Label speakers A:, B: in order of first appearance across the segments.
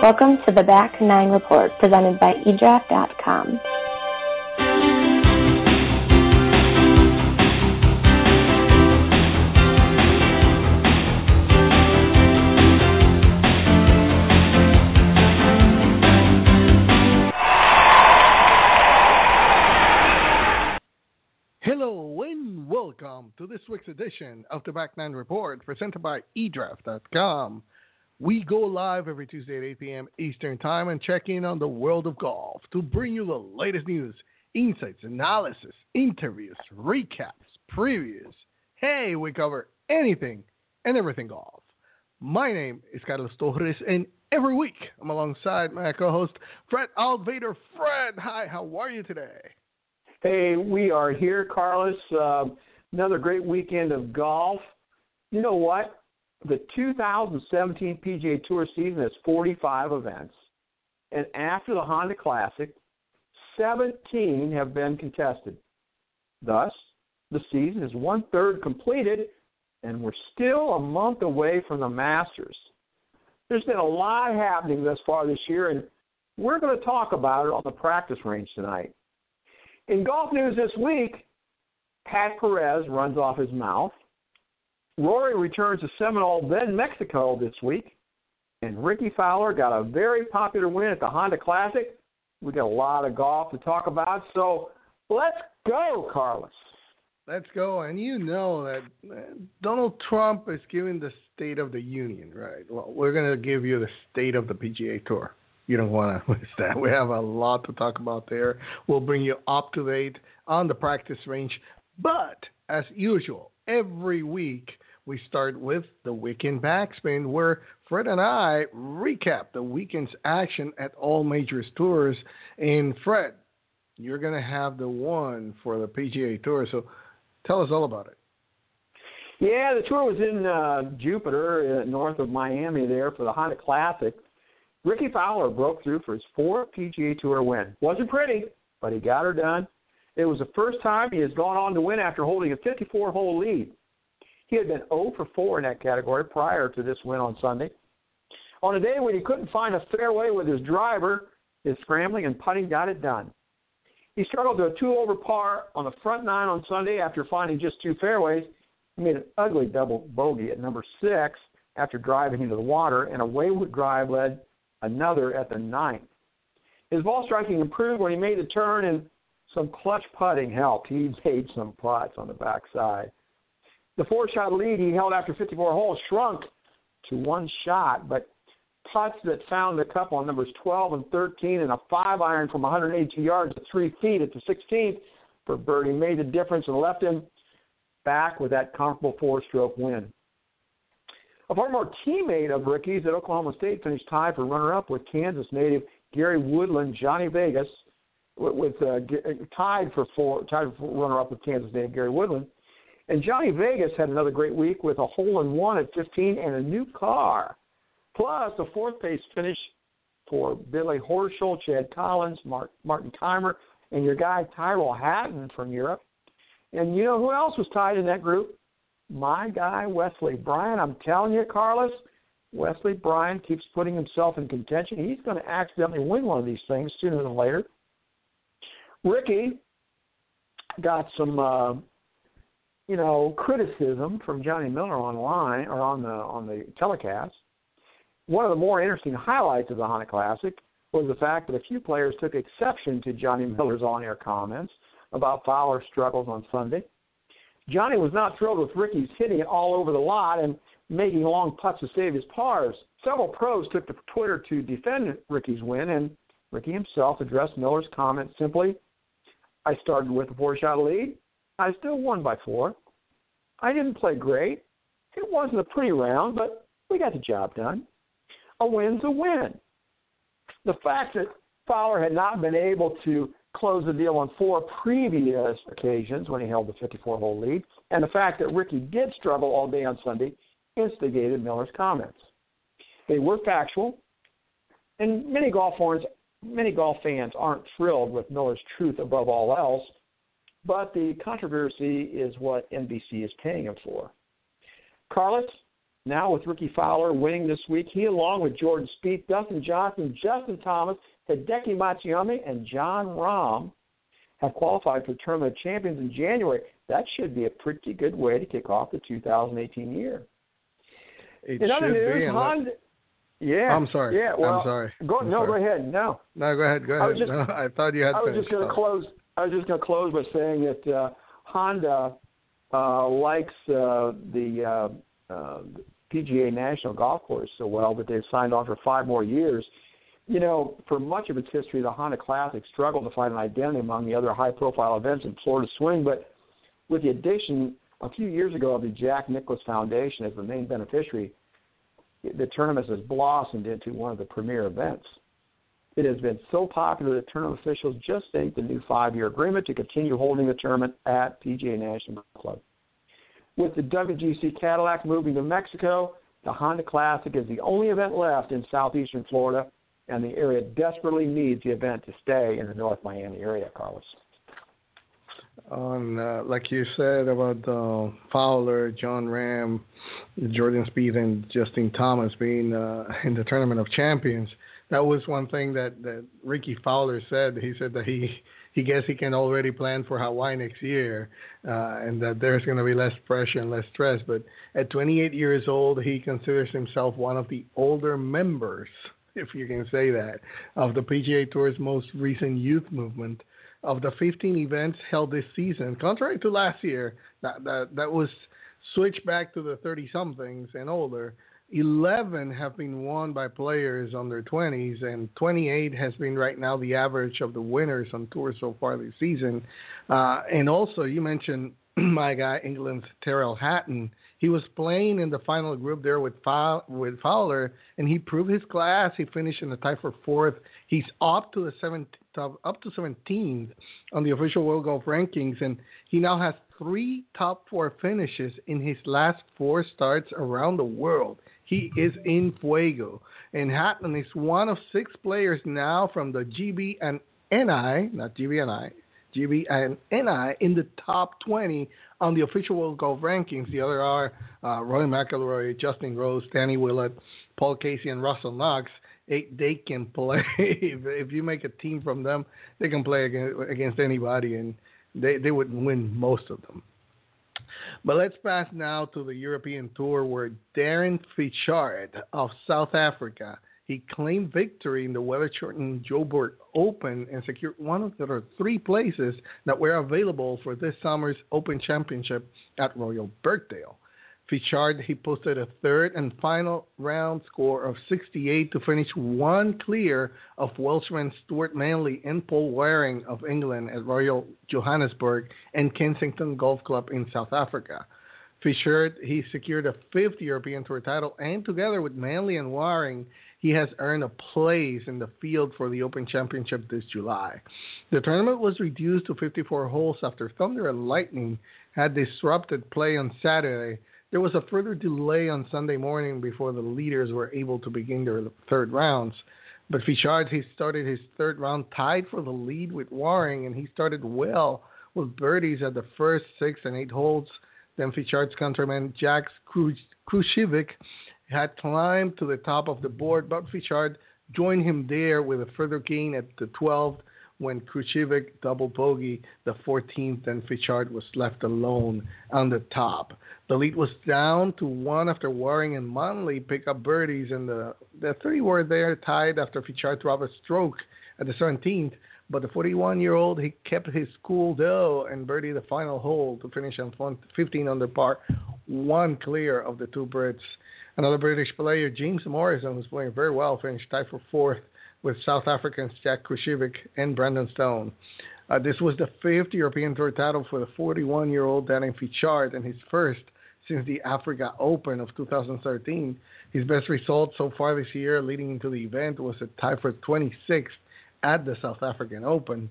A: Welcome to the Back Nine Report presented by eDraft.com.
B: Hello and welcome to this week's edition of the Back Nine Report presented by eDraft.com. We go live every Tuesday at 8 p.m. Eastern Time and check in on the world of golf to bring you the latest news, insights, analysis, interviews, recaps, previews. Hey, we cover anything and everything golf. My name is Carlos Torres, and every week I'm alongside my co host, Fred Altvater. Fred, hi, how are you today?
C: Hey, we are here, Carlos. Uh, another great weekend of golf. You know what? The 2017 PGA Tour season has 45 events, and after the Honda Classic, 17 have been contested. Thus, the season is one third completed, and we're still a month away from the Masters. There's been a lot happening thus far this year, and we're going to talk about it on the practice range tonight. In golf news this week, Pat Perez runs off his mouth. Rory returns to Seminole, then Mexico this week. And Rickie Fowler got a very popular win at the Honda Classic. We got a lot of golf to talk about, so let's go, Carlos.
B: Let's go. And you know that Donald Trump is giving the State of the Union, right? Well, we're going to give you the state of the PGA Tour. You don't want to miss that. We have a lot to talk about there. We'll bring you up to date on the practice range. But as usual, every week we start with the weekend backspin, where Fred and I recap the weekend's action at all major tours. And Fred, you're going to have the one for the PGA Tour. So tell us all about it.
C: Yeah, the tour was in uh, Jupiter, uh, north of Miami, there for the Honda Classic. Rickie Fowler broke through for his fourth PGA Tour win. Wasn't pretty, but he got her done. It was the first time he has gone on to win after holding a 54 hole lead. He had been 0 for 4 in that category prior to this win on Sunday. On a day when he couldn't find a fairway with his driver, his scrambling and putting got it done. He struggled to a two over par on the front nine on Sunday after finding just two fairways. He made an ugly double bogey at number six after driving into the water, and a wayward drive led another at the ninth. His ball striking improved when he made the turn, and some clutch putting helped. He made some putts on the backside. The four shot lead he held after 54 holes shrunk to one shot, but putts that found the cup on numbers 12 and 13 and a five iron from 182 yards to three feet at the 16th for birdie made the difference and left him back with that comfortable four stroke win. A former teammate of Rickie's at Oklahoma State finished tied for runner up with Kansas native Gary Woodland, Johnny Vegas, with, with uh, tied for four, tied for runner up with Kansas native Gary Woodland. And Johnny Vegas had another great week with a hole in one at 15 and a new car. Plus, a fourth place finish for Billy Horschel, Chad Collins, Mark, Martin Kaymer, and your guy Tyrrell Hatton from Europe. And you know who else was tied in that group? My guy Wesley Bryan. I'm telling you, Carlos, Wesley Bryan keeps putting himself in contention. He's going to accidentally win one of these things sooner than later. Rickie got some uh, you know, criticism from Johnny Miller online or on the on the telecast. One of the more interesting highlights of the Honda Classic was the fact that a few players took exception to Johnny Miller's on-air comments about Fowler's struggles on Sunday. Johnny was not thrilled with Rickie's hitting it all over the lot and making long putts to save his pars. Several pros took to Twitter to defend Rickie's win, and Rickie himself addressed Miller's comment simply, I started with a four-shot lead. I still won by four. I didn't play great. It wasn't a pretty round, but we got the job done. A win's a win. The fact that Fowler had not been able to close the deal on four previous occasions when he held the 54 hole lead, and the fact that Rickie did struggle all day on Sunday instigated Miller's comments. They were factual, and many golf fans, many golf fans aren't thrilled with Miller's truth above all else but the controversy is what NBC is paying him for. Carlos, Now with Rickie Fowler winning this week, he along with Jordan Spieth, Dustin Johnson, Justin Thomas, Hideki Matsuyama, and Jon Rahm have qualified for Tournament of Champions in January. That should be a pretty good way to kick off the 2018 year.
B: It
C: In other news, Honda. Yeah.
B: I'm sorry.
C: Yeah. Well,
B: I'm sorry.
C: Go,
B: I'm
C: no,
B: sorry.
C: go ahead. No.
B: No, go ahead. Go
C: I
B: ahead.
C: was just-
B: no, I thought you had
C: I was
B: finished.
C: just going to close. I was just going to close by saying that uh, Honda uh, likes uh, the uh, uh, PGA National Golf Course so well that they've signed on for five more years. You know, for much of its history, the Honda Classic struggled to find an identity among the other high-profile events in Florida swing, but with the addition a few years ago of the Jack Nicklaus Foundation as the main beneficiary, the tournament has blossomed into one of the premier events. It has been so popular that tournament officials just inked a new five-year agreement to continue holding the tournament at PGA National Club. With the WGC Cadillac moving to Mexico, the Honda Classic is the only event left in southeastern Florida, and the area desperately needs the event to stay in the North Miami area, Carlos.
B: on uh, like you said about uh, Fowler, Jon Rahm, Jordan Spieth, and Justin Thomas being uh, in the tournament of champions. That was one thing that that Rickie Fowler said. He said that he he guess he can already plan for Hawaii next year, uh, and that there's going to be less pressure and less stress. But at 28 years old, he considers himself one of the older members, if you can say that, of the PGA Tour's most recent youth movement of the 15 events held this season, contrary to last year, that that, that was switched back to the 30 somethings and older. 11 have been won by players under 20s, and 28 has been right now the average of the winners on tour so far this season. Uh, and also, you mentioned my guy, England's Tyrrell Hatton. He was playing in the final group there with Fow- with Fowler, and he proved his class. He finished in the tie for fourth. He's up to the seventh, up to 17th on the official World Golf rankings, and he now has three top four finishes in his last four starts around the world. He is in fuego, and Hatton is one of six players now from the GB and NI, not GB and I, GB and NI in the top 20 on the official World Golf rankings. The other are uh, Roy McIlroy, Justin Rose, Danny Willett, Paul Casey, and Russell Knox. They, they can play. if, if you make a team from them, they can play against, against anybody, and they, they would win most of them. But let's pass now to the European Tour, where Darren Fichardt of South Africa he claimed victory in the weather-shortened Joburg Open and secured one of the three places that were available for this summer's Open Championship at Royal Birkdale. Fichardt he posted a third and final round score of 68 to finish one clear of Welshman Stuart Manley and Paul Waring of England at Royal Johannesburg and Kensington Golf Club in South Africa. Fisher, he secured a fifth European Tour title, and together with Manley and Waring, he has earned a place in the field for the Open Championship this July. The tournament was reduced to 54 holes after thunder and lightning had disrupted play on Saturday. There was a further delay on Sunday morning before the leaders were able to begin their third rounds. But Fichardt, he started his third round tied for the lead with Waring, and he started well with birdies at the first six and eight holes. Then Fichardt's countryman Jack Krushevik had climbed to the top of the board, but Fichardt joined him there with a further gain at the 12th when Krushevik double bogey the 14th and Fichardt was left alone on the top. The lead was down to one after Waring and Manley pick up birdies, and the, the three were there tied after Fichardt dropped a stroke at the 17th. But the 41 year old, he kept his cool though and birdied the final hole to finish on 15 under par, one clear of the two Brits. Another British player, James Morrison, who's playing very well, finished tied for fourth with South Africans Jack Krushevik and Brandon Stone. Uh, this was the fifth European Tour title for the 41 year old Darren Fichardt and his first since the Africa Open of 2013. His best result so far this year leading into the event was a tie for 26th at the South African Open.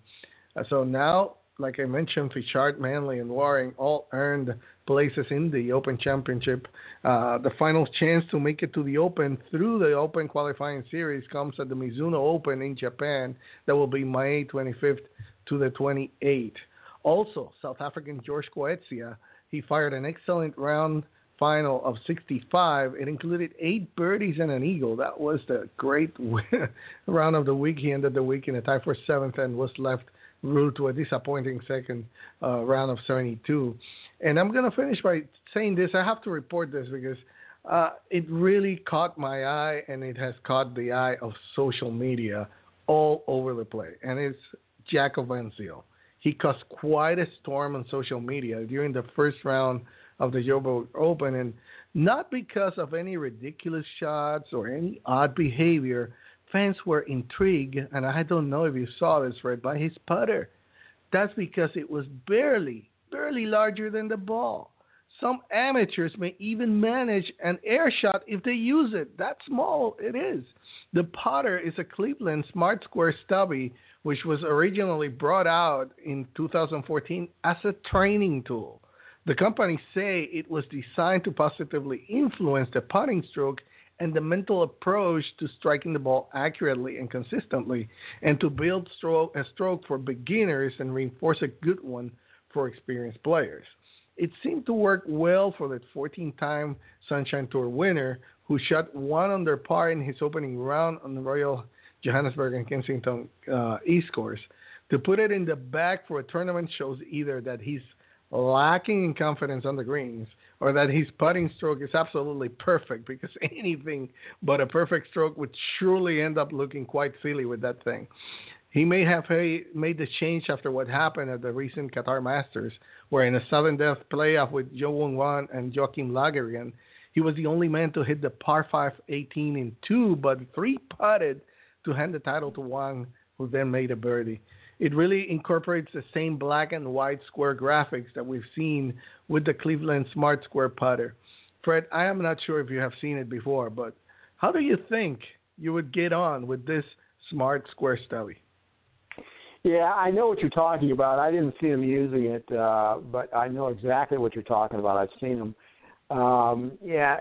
B: Uh, so now, like I mentioned, Fichardt, Manley, and Waring all earned places in the Open Championship. Uh, the final chance to make it to the Open through the Open qualifying series comes at the Mizuno Open in Japan. That will be May 25th to the 28th. Also, South African George Coetzee, he fired an excellent round final of 65. It included eight birdies and an eagle. That was the great round of the week. He ended the week in a tie for seventh and was left ruled to a disappointing second uh, round of 72. And I'm going to finish by saying this. I have to report this because uh, it really caught my eye and it has caught the eye of social media all over the place. And it's Jack Van. He caused quite a storm on social media during the first round of the Joburg Open, and not because of any ridiculous shots or any odd behavior. Fans were intrigued, and I don't know if you saw this, Fred, by his putter. That's because it was barely, barely larger than the ball. Some amateurs may even manage an air shot if they use it. That small it is. The putter is a Cleveland Smart Square Stubby, which was originally brought out in 2014 as a training tool. The company say it was designed to positively influence the putting stroke and the mental approach to striking the ball accurately and consistently, and to build stroke, a stroke for beginners and reinforce a good one for experienced players. It seemed to work well for the 14 time Sunshine Tour winner, who shot one under par in his opening round on the Royal Johannesburg and Kensington uh, East course. To put it in the bag for a tournament shows either that he's lacking in confidence on the greens or that his putting stroke is absolutely perfect because anything but a perfect stroke would surely end up looking quite silly with that thing. He may have made the change after what happened at the recent Qatar Masters, where in a sudden death playoff with Zhou Wenwan and Joakim Lagergren, he was the only man to hit the par 5 18 in two, but three putted to hand the title to Wang, who then made a birdie it really incorporates the same black and white square graphics that we've seen with the Cleveland Smart Square putter. Fred, I am not sure if you have seen it before, but how do you think you would get on with this Smart Square Stubby?
C: Yeah, I know what you're talking about. I didn't see him using it, uh, but I know exactly what you're talking about. I've seen him. Um, yeah,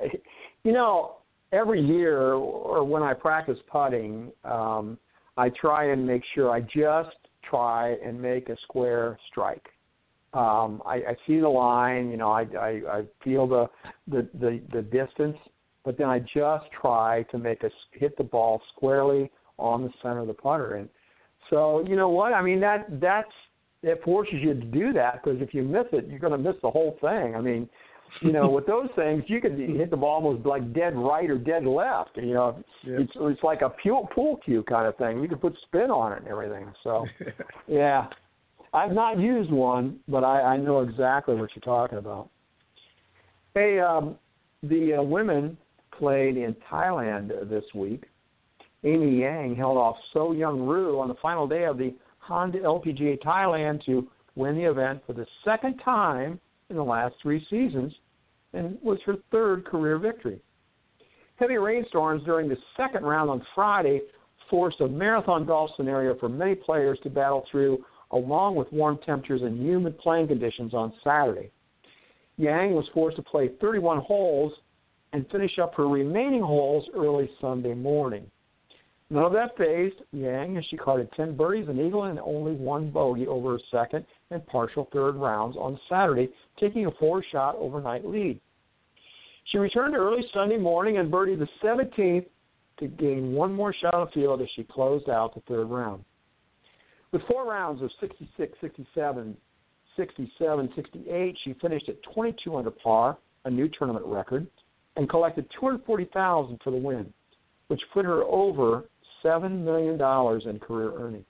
C: you know, every year or when I practice putting, um, I try and make sure I just try and make a square strike. Um, I, I see the line, you know, I, I, I feel the, the the the distance, but then I just try to make a hit the ball squarely on the center of the putter. And so, you know what? I mean, that that's it forces you to do that because if you miss it, you're going to miss the whole thing. I mean, you know, with those things, you could hit the ball almost like dead right or dead left. You know, it's it's like a pool pool cue kind of thing. You can put spin on it and everything. So, yeah, I've not used one, but I, I know exactly what you're talking about. Hey, um, the uh, women played in Thailand this week. Amy Yang held off So Yeon Ryu on the final day of the Honda LPGA Thailand to win the event for the second time in the last three seasons and was her third career victory. Heavy rainstorms during the second round on Friday forced a marathon golf scenario for many players to battle through, along with warm temperatures and humid playing conditions on Saturday. Yang was forced to play 31 holes and finish up her remaining holes early Sunday morning. None of that phased Yang as she carded 10 birdies, an eagle, and only one bogey over her second and partial third rounds on Saturday, taking a four shot overnight lead. She returned early Sunday morning and birdied the 17th to gain one more shot on field as she closed out the third round. With four rounds of 66, 67, 67, 68, she finished at 22 under par, a new tournament record, and collected 240,000 for the win, which put her over $7 million in career earnings.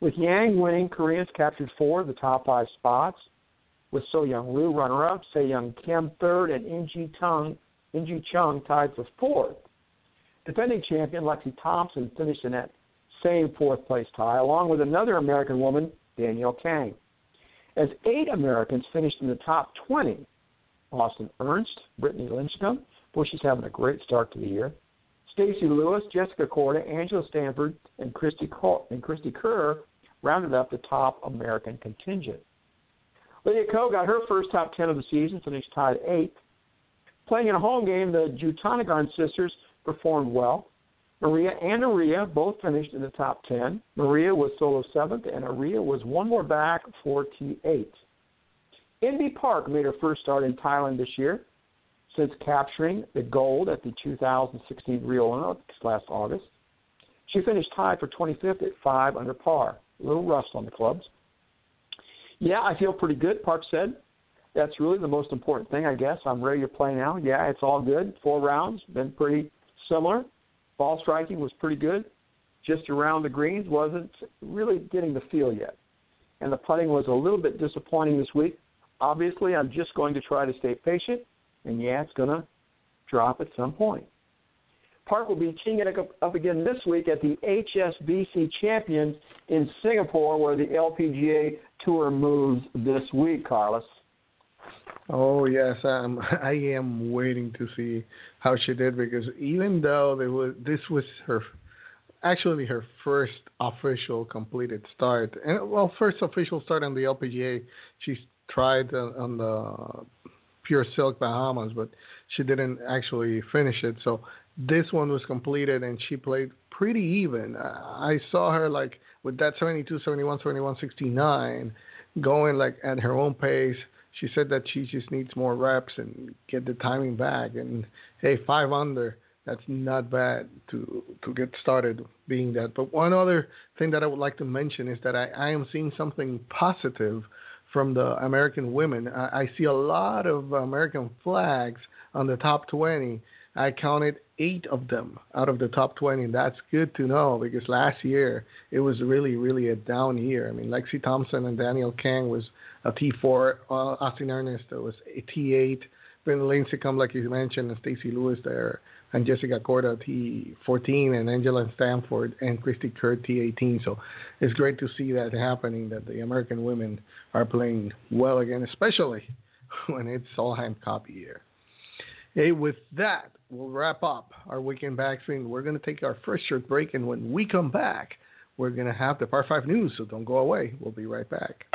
C: With Yang winning, Koreans captured four of the top five spots, with So Yeon Ryu runner-up, Sei Young Kim third, and Inji Chung, Chung tied for fourth. Defending champion Lexi Thompson finished in that same fourth place tie, along with another American woman, Danielle Kang. As eight Americans finished in the top 20, Austin Ernst, Brittany Lindstrom, boy, she's having a great start to the year, Stacy Lewis, Jessica Korda, Angela Stanford, and Christy, and Cristie Kerr rounded up the top American contingent. Lydia Ko got her first top 10 of the season, finished tied eighth. Playing in a home game, the Jutanugarn sisters performed well. Moriya and Ariya both finished in the top 10. Moriya was solo seventh, and Ariya was one more back for T8. Inbee Park made her first start in Thailand this year. Since capturing the gold at the 2016 Rio Olympics last August. She finished tied for 25th at five under par. A little rust on the clubs. Yeah, I feel pretty good, Park said. That's really the most important thing, I guess. I'm ready to play now. Yeah, it's all good. Four rounds, been pretty similar. Ball striking was pretty good. Just around the greens, wasn't really getting the feel yet. And the putting was a little bit disappointing this week. Obviously, I'm just going to try to stay patient, and yeah, it's going to drop at some point. Park will be teeing it up again this week at the HSBC Champions in Singapore, where the LPGA Tour moves this week, Carlos.
B: Oh yes, I'm. I am waiting to see how she did because even though was this was her, actually her first official completed start, and well, first official start on the LPGA. She tried on the Pure Silk Bahamas, but she didn't actually finish it. So this one was completed and she played pretty even. I saw her like with that 72, 71, 71, 69 going like at her own pace. She said that she just needs more reps and get the timing back. And hey, five under, that's not bad to to get started being that. But one other thing that I would like to mention is that I, I am seeing something positive from the American women. I, I see a lot of American flags on the top 20 I counted eight of them out of the top 20. And that's good to know because last year it was really, really a down year. I mean, Lexi Thompson and Danielle Kang was a T4, uh, Austin Ernst was a T8, Ben Lincicome, like you mentioned, and Stacy Lewis there, and Jessica Korda T14, and Angela Stanford and Cristie Kerr T18. So it's great to see that happening, that the American women are playing well again, especially when it's Solheim Cup year. Hey, with that, we'll wrap up our weekend backswing. We're going to take our first short break, and when we come back, we're going to have the Par 5 news, so don't go away. We'll be right back.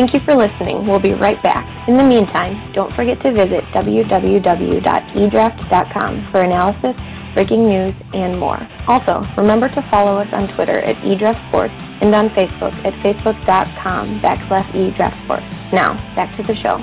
A: Thank you for listening. We'll be right back. In the meantime, don't forget to visit www.edraft.com for analysis breaking news, and more. Also, remember to follow us on Twitter at eDraftSports and on Facebook at facebook.com backslash eDraftSports. Now, back to the show.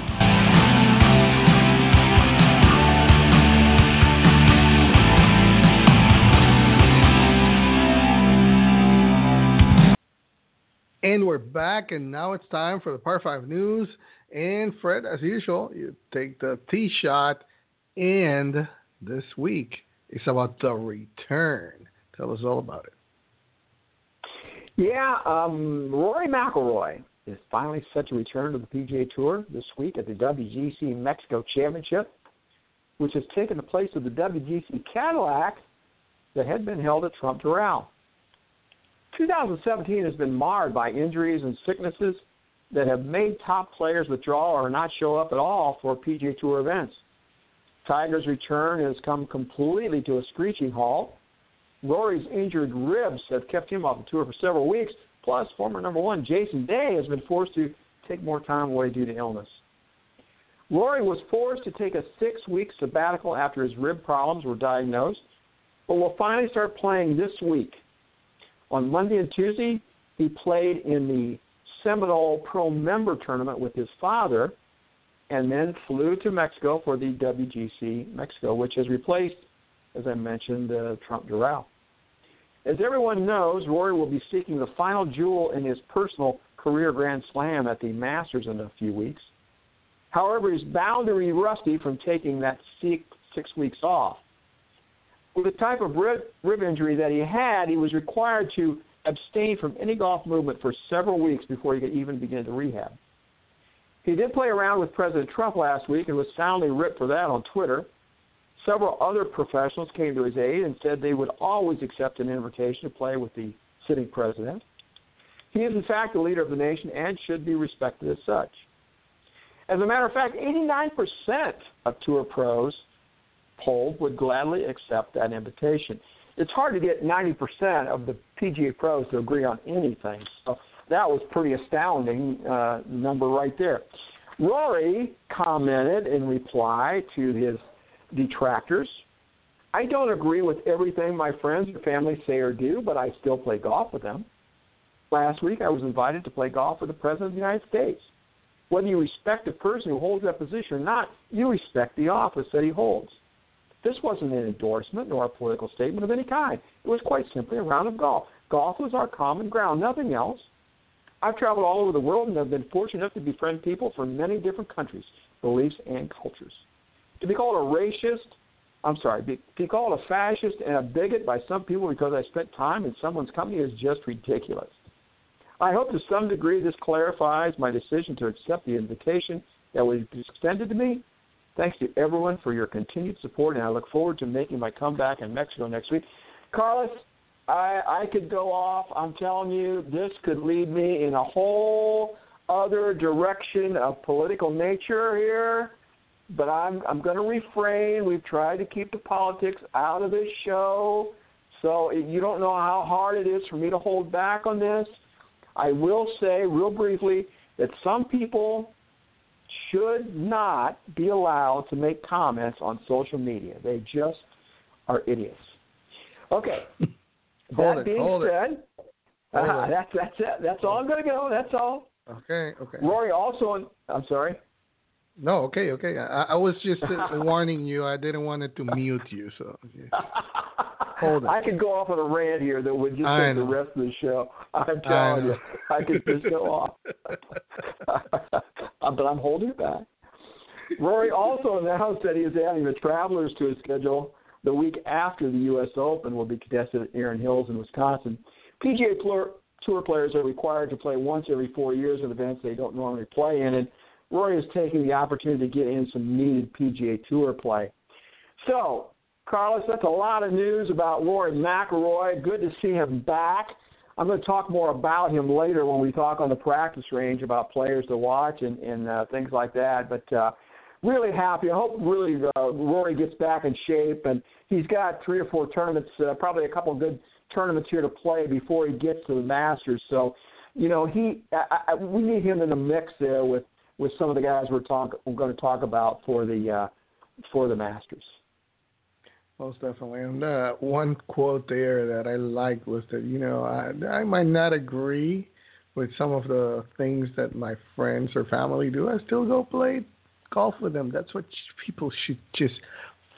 B: And we're back, and now it's time for the Par 5 news. And Fred, as usual, you take the tee shot. And this week, it's about the return. Tell us all about it.
C: Yeah, um, Rory McIlroy is finally set to return to the PGA Tour this week at the WGC Mexico Championship, which has taken the place of the WGC Cadillac that had been held at Trump Doral. 2017 has been marred by injuries and sicknesses that have made top players withdraw or not show up at all for PGA Tour events. Tiger's return has come completely to a screeching halt. Rory's injured ribs have kept him off the tour for several weeks. Plus, former number one Jason Day has been forced to take more time away due to illness. Rory was forced to take a six week sabbatical after his rib problems were diagnosed, but will finally start playing this week. On Monday and Tuesday, he played in the Seminole Pro Member Tournament with his father and then flew to Mexico for the WGC Mexico, which has replaced, as I mentioned, uh, Trump Doral. As everyone knows, Rory will be seeking the final jewel in his personal career Grand Slam at the Masters in a few weeks. However, he's bound to be rusty from taking that six, six weeks off. With the type of rib, rib injury that he had, he was required to abstain from any golf movement for several weeks before he could even begin to rehab. He did play around with President Trump last week and was soundly ripped for that on Twitter. Several other professionals came to his aid and said they would always accept an invitation to play with the sitting president. He is, in fact, the leader of the nation and should be respected as such. As a matter of fact, 89% of tour pros would gladly accept that invitation. It's hard to get 90% of the PGA pros to agree on anything. So that was pretty astounding uh, number right there. Rory commented in reply to his detractors I don't agree with everything my friends or family say or do, but I still play golf with them. Last week, I was invited to play golf with the President of the United States. Whether you respect the person who holds that position or not, you respect the office that he holds. This wasn't an endorsement nor a political statement of any kind. It was quite simply a round of golf. Golf was our common ground, nothing else. I've traveled all over the world and have been fortunate enough to befriend people from many different countries, beliefs, and cultures. To be called a racist, I'm sorry, be, be called a fascist and a bigot by some people because I spent time in someone's company is just ridiculous. I hope to some degree this clarifies my decision to accept the invitation that was extended to me. Thanks to everyone for your continued support, and I look forward to making my comeback in Mexico next week. Carlos, I, I could go off. I'm telling you, this could lead me in a whole other direction of political nature here, but I'm I'm going to refrain. We've tried to keep the politics out of this show, so you don't know how hard it is for me to hold back on this. I will say, real briefly, that some people should not be allowed to make comments on social media. They just are idiots. Okay. that
B: it,
C: being said, uh, that's that's it. That's all I'm going to go. That's all.
B: Okay, okay.
C: Rory also. I'm sorry.
B: No, okay, okay. I, I was just uh, warning you. I didn't want it to mute you, so. Yeah. Hold it.
C: I could go off on a rant here that would just
B: I
C: take the rest of the show. I'm telling
B: know.
C: you, I could just go off. Uh, but I'm holding it back. Rory also announced that he is adding the Travelers to his schedule the week after the U.S. Open will be contested at Erin Hills in Wisconsin. PGA Tour, tour players are required to play once every four years in events they don't normally play in, and Rory is taking the opportunity to get in some needed PGA Tour play. So, Carlos, that's a lot of news about Rory McIlroy. Good to see him back. I'm going to talk more about him later when we talk on the practice range about players to watch and, and uh, things like that. But uh, really happy. I hope really uh, Rory gets back in shape, and he's got three or four tournaments, uh, probably a couple of good tournaments here to play before he gets to the Masters. So, you know, he I, I, we need him in the mix there with with some of the guys we're talk we're going to talk about for the uh, for the Masters.
B: Most definitely. And uh, one quote there that I liked was that, you know, I, I might not agree with some of the things that my friends or family do. I still go play golf with them. That's what people should just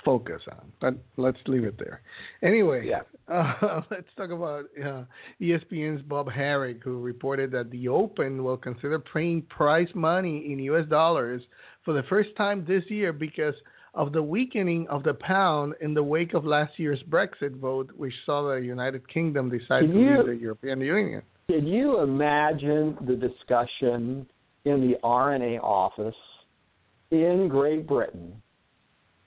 B: focus on. But let's leave it there. Anyway,
C: Yeah.
B: uh, let's talk about uh, ESPN's Bob Harig, who reported that the Open will consider paying prize money in U.S. dollars for the first time this year because of the weakening of the pound in the wake of last year's Brexit vote, which saw the United Kingdom decide
C: Can
B: to
C: you-
B: leave the European Union.
C: Can you imagine the discussion in the R&A office in Great Britain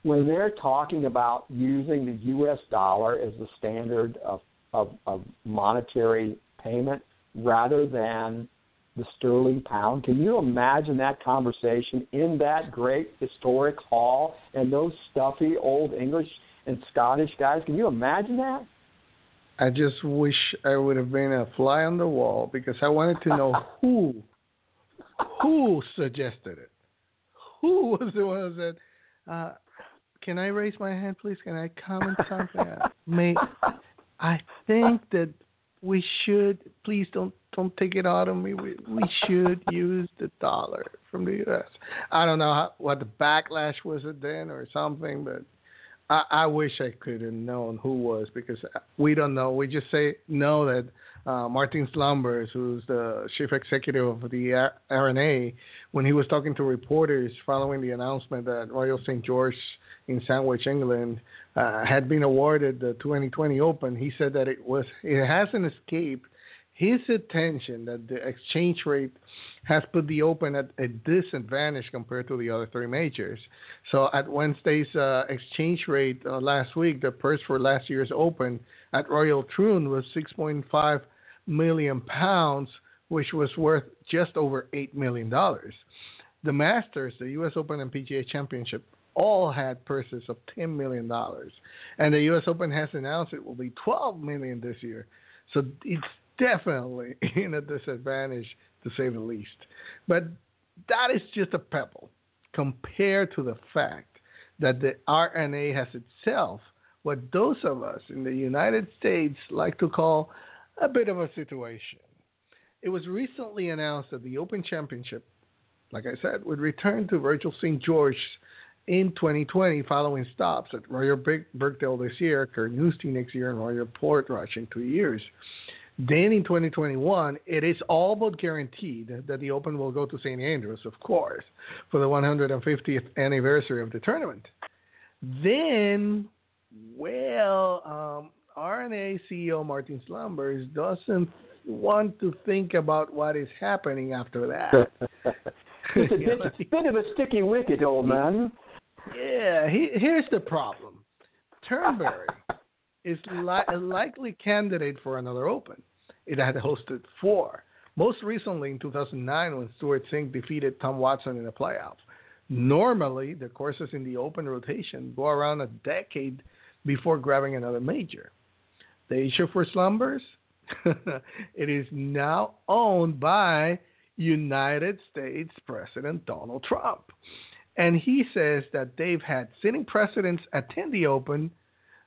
C: when they're talking about using the U.S. dollar as the standard of, of, of monetary payment rather than the sterling pound? Can you imagine that conversation in that great historic hall and those stuffy old English and Scottish guys? Can you imagine that?
B: I just wish I would have been a fly on the wall because I wanted to know who who suggested it. Who was the one who said, uh, "Can I raise my hand, please? Can I comment something?" May I think that we should please don't don't take it out on me. We we should use the dollar from the U.S. I don't know how, what the backlash was it then or something, but I, I wish I could have known who was because we don't know. We just say know that uh, Martin Slumbers, who's the chief executive of the R&A, when he was talking to reporters following the announcement that Royal St George in Sandwich, England, uh, had been awarded the 2020 Open, he said that it was it hasn't escaped his attention that the exchange rate has put the Open at a disadvantage compared to the other three majors. So at Wednesday's uh, exchange rate uh, last week, the purse for last year's Open at Royal Troon was 6.5 million pounds, which was worth just over eight million dollars. The Masters, the U.S. Open and PGA Championship, all had purses of 10 million dollars, and the U.S. Open has announced it will be 12 million this year. So it's definitely in a disadvantage to say the least. But that is just a pebble compared to the fact that the R&A has itself what those of us in the United States like to call a bit of a situation. It was recently announced that the Open Championship, like I said, would return to Virtual St. George in 2020 following stops at Royal Birkdale this year, Carnoustie next year, and Royal Portrush in two years. Then in 2021, it is all but guaranteed that the Open will go to St. Andrews, of course, for the 150th anniversary of the tournament. Then, well, um, R&A CEO Martin Slumbers doesn't want to think about what is happening after that.
C: It's a bit, bit of a sticky wicket, old man.
B: Yeah, he, here's the problem. Turnberry is li- a likely candidate for another Open. It had hosted four, most recently in 2009 when Stewart Cink defeated Tom Watson in the playoffs. Normally, the courses in the Open rotation go around a decade before grabbing another major. The issue for Slumbers? it is now owned by United States President Donald Trump. And he says that they've had sitting presidents attend the Open,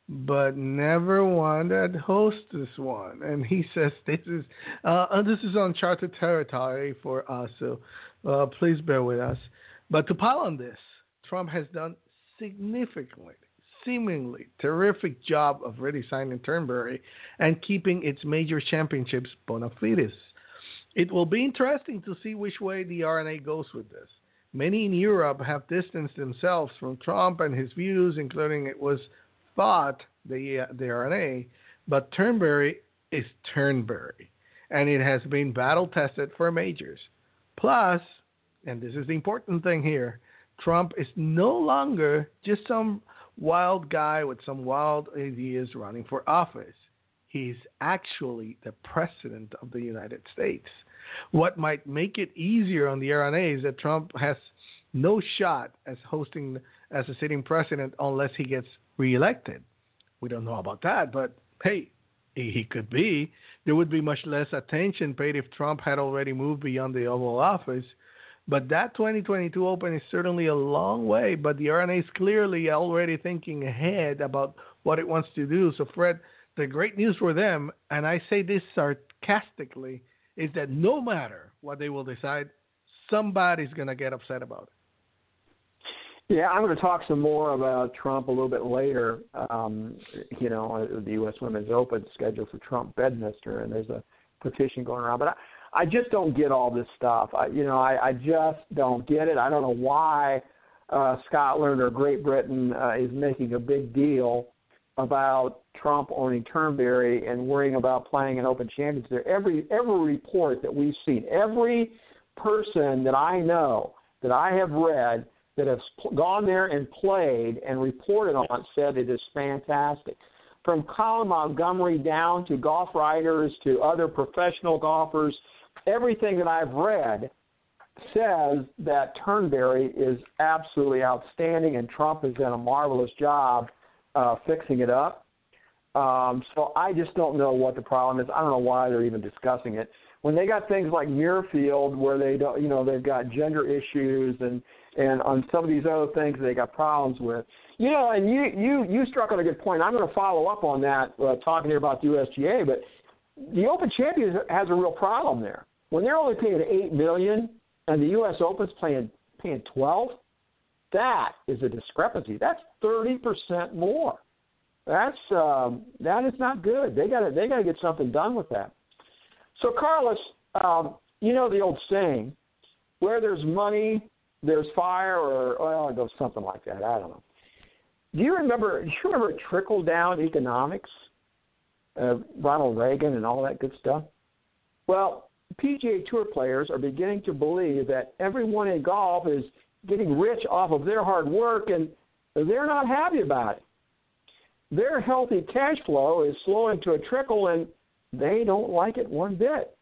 B: but never one that host this one. And he says this is uh, this is uncharted territory for us, so uh, please bear with us. But to pile on this, Trump has done significantly, seemingly terrific job of redesigning Turnberry and keeping its major championships bona fides. It will be interesting to see which way the R&A goes with this. Many in Europe have distanced themselves from Trump and his views, including it was thought the uh, the R&A, but Turnberry is Turnberry, and it has been battle tested for majors. Plus, and this is the important thing here, Trump is no longer just some wild guy with some wild ideas running for office. He's actually the president of the United States. What might make it easier on the R&A is that Trump has no shot as hosting as a sitting president unless he gets reelected. We don't know about that, but hey, he could be. There would be much less attention paid if Trump had already moved beyond the Oval Office. But that 2022 Open is certainly a long way. But the R&A is clearly already thinking ahead about what it wants to do. So, Fred, the great news for them, and I say this sarcastically, is that no matter what they will decide, somebody's going to get upset about it.
C: Yeah, I'm going to talk some more about Trump a little bit later. Um, you know, the U.S. Women's Open scheduled for Trump Bedminster, and there's a petition going around. But I, just don't get all this stuff. I, you know, I, I just don't get it. I don't know why uh, Scotland or Great Britain uh, is making a big deal about Trump owning Turnberry and worrying about playing an Open Championship there. Every every report that we've seen, every person that I know that I have read that have gone there and played and reported on said it is fantastic. From Colin Montgomerie down to golf writers to other professional golfers, everything that I've read says that Turnberry is absolutely outstanding and Trump has done a marvelous job uh, fixing it up. Um, so I just don't know what the problem is. I don't know why they're even discussing it. When they got things like Muirfield, where they don't, you know, they've got gender issues and and on some of these other things they got problems with. You know, and you you you struck on a good point. I'm going to follow up on that, uh, talking here about the USGA, but the Open Champions has a real problem there. When they're only paying eight million, and the U.S. Open's paying paying twelve, that is a discrepancy. That's thirty percent more. That's um, that is not good. They got to they got to get something done with that. So, Carlos, um, you know the old saying, where there's money, there's fire, or well, it goes something like that. I don't know. Do you remember? Do you remember trickle down economics? Uh, Ronald Reagan and all that good stuff. Well, PGA Tour players are beginning to believe that everyone in golf is getting rich off of their hard work, and they're not happy about it. Their healthy cash flow is slowing to a trickle, and they don't like it one bit.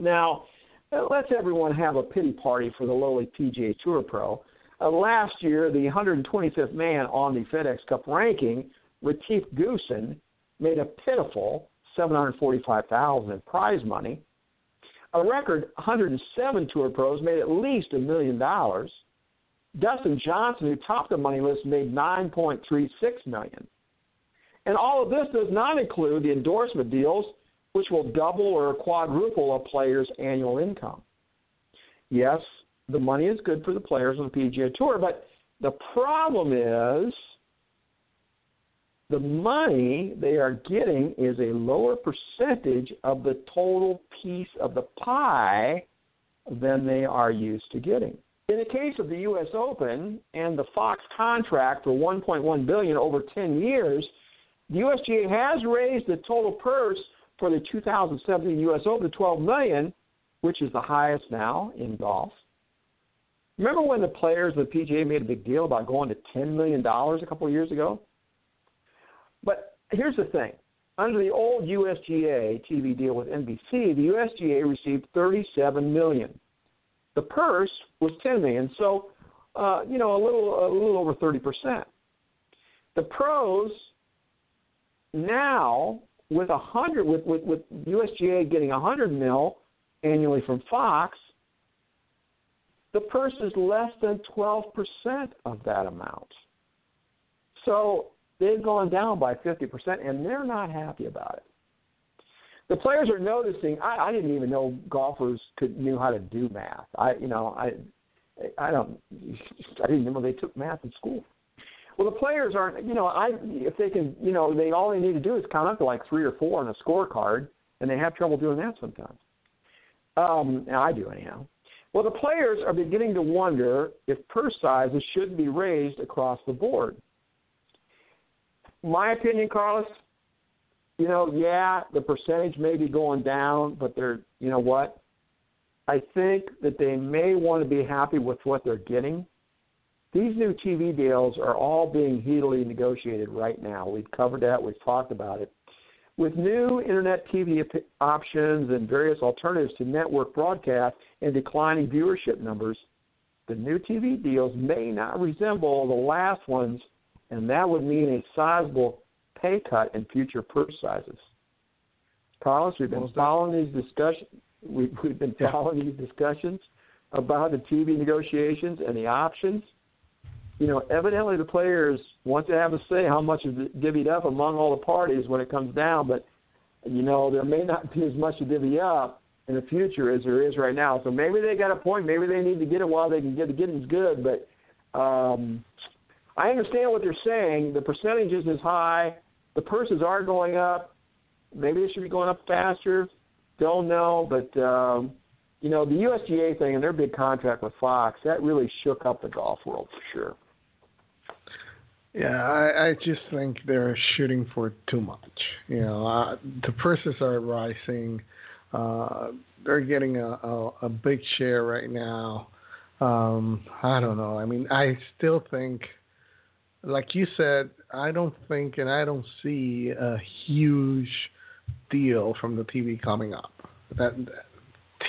C: Now, uh, let's everyone have a pity party for the lowly PGA Tour pro. Uh, last year, the 125th man on the FedEx Cup ranking, Retief Goosen, made a pitiful 745,000 in prize money. A record 107 tour pros made at least a million dollars. Dustin Johnson, who topped the money list, made 9.36 million. And all of this does not include the endorsement deals, which will double or quadruple a player's annual income. Yes, the money is good for the players on the PGA Tour, but the problem is the money they are getting is a lower percentage of the total piece of the pie than they are used to getting. In the case of the U.S. Open and the Fox contract for 1.1 billion over 10 years, the USGA has raised the total purse for the 2017 U.S. Open to 12 million, which is the highest now in golf. Remember when the players of the PGA made a big deal about going to $10 million a couple of years ago? But here's the thing. Under the old USGA TV deal with NBC, the USGA received 37 million. The purse was 10 million, so uh, you know a little a little over 30 percent. The pros now with a hundred with, with with USGA getting a hundred mil annually from Fox, the purse is less than 12 percent of that amount. So they've gone down by 50 percent, and they're not happy about it. The players are noticing. I, I didn't even know golfers could knew how to do math. I, you know, I, I don't. I didn't know they took math in school. Well, the players aren't. You know, I if they can, you know, they all they need to do is count up to like three or four on a scorecard, and they have trouble doing that sometimes. Um, I do anyhow. Well, the players are beginning to wonder if purse sizes should be raised across the board. My opinion, Carlos, you know, yeah, the percentage may be going down, but they're, you know what? I think that they may want to be happy with what they're getting these new TV deals are all being heatedly negotiated right now. We've covered that, we've talked about it. With new internet TV options and various alternatives to network broadcast and declining viewership numbers, the new TV deals may not resemble the last ones, and that would mean a sizable pay cut in future purse sizes. Carlos, we've been following these discussions. We've, we've been following these discussions about the TV negotiations and the options you know, evidently the players want to have a say how much is divvied up among all the parties when it comes down, but you know, there may not be as much to divvy up in the future as there is right now. So maybe they got a point. Maybe they need to get it while they can get it. Getting's good, but um, I understand what they're saying. The percentages is high. The purses are going up. Maybe they should be going up faster. Don't know, but um, you know the USGA thing and their big contract with Fox that really shook up the golf world for sure.
B: Yeah, I, I just think they're shooting for too much. You know, uh, the purses are rising. Uh, they're getting a, a, a big share right now. Um, I don't know. I mean, I still think, like you said, I don't think and I don't see a huge deal from the TV coming up. That,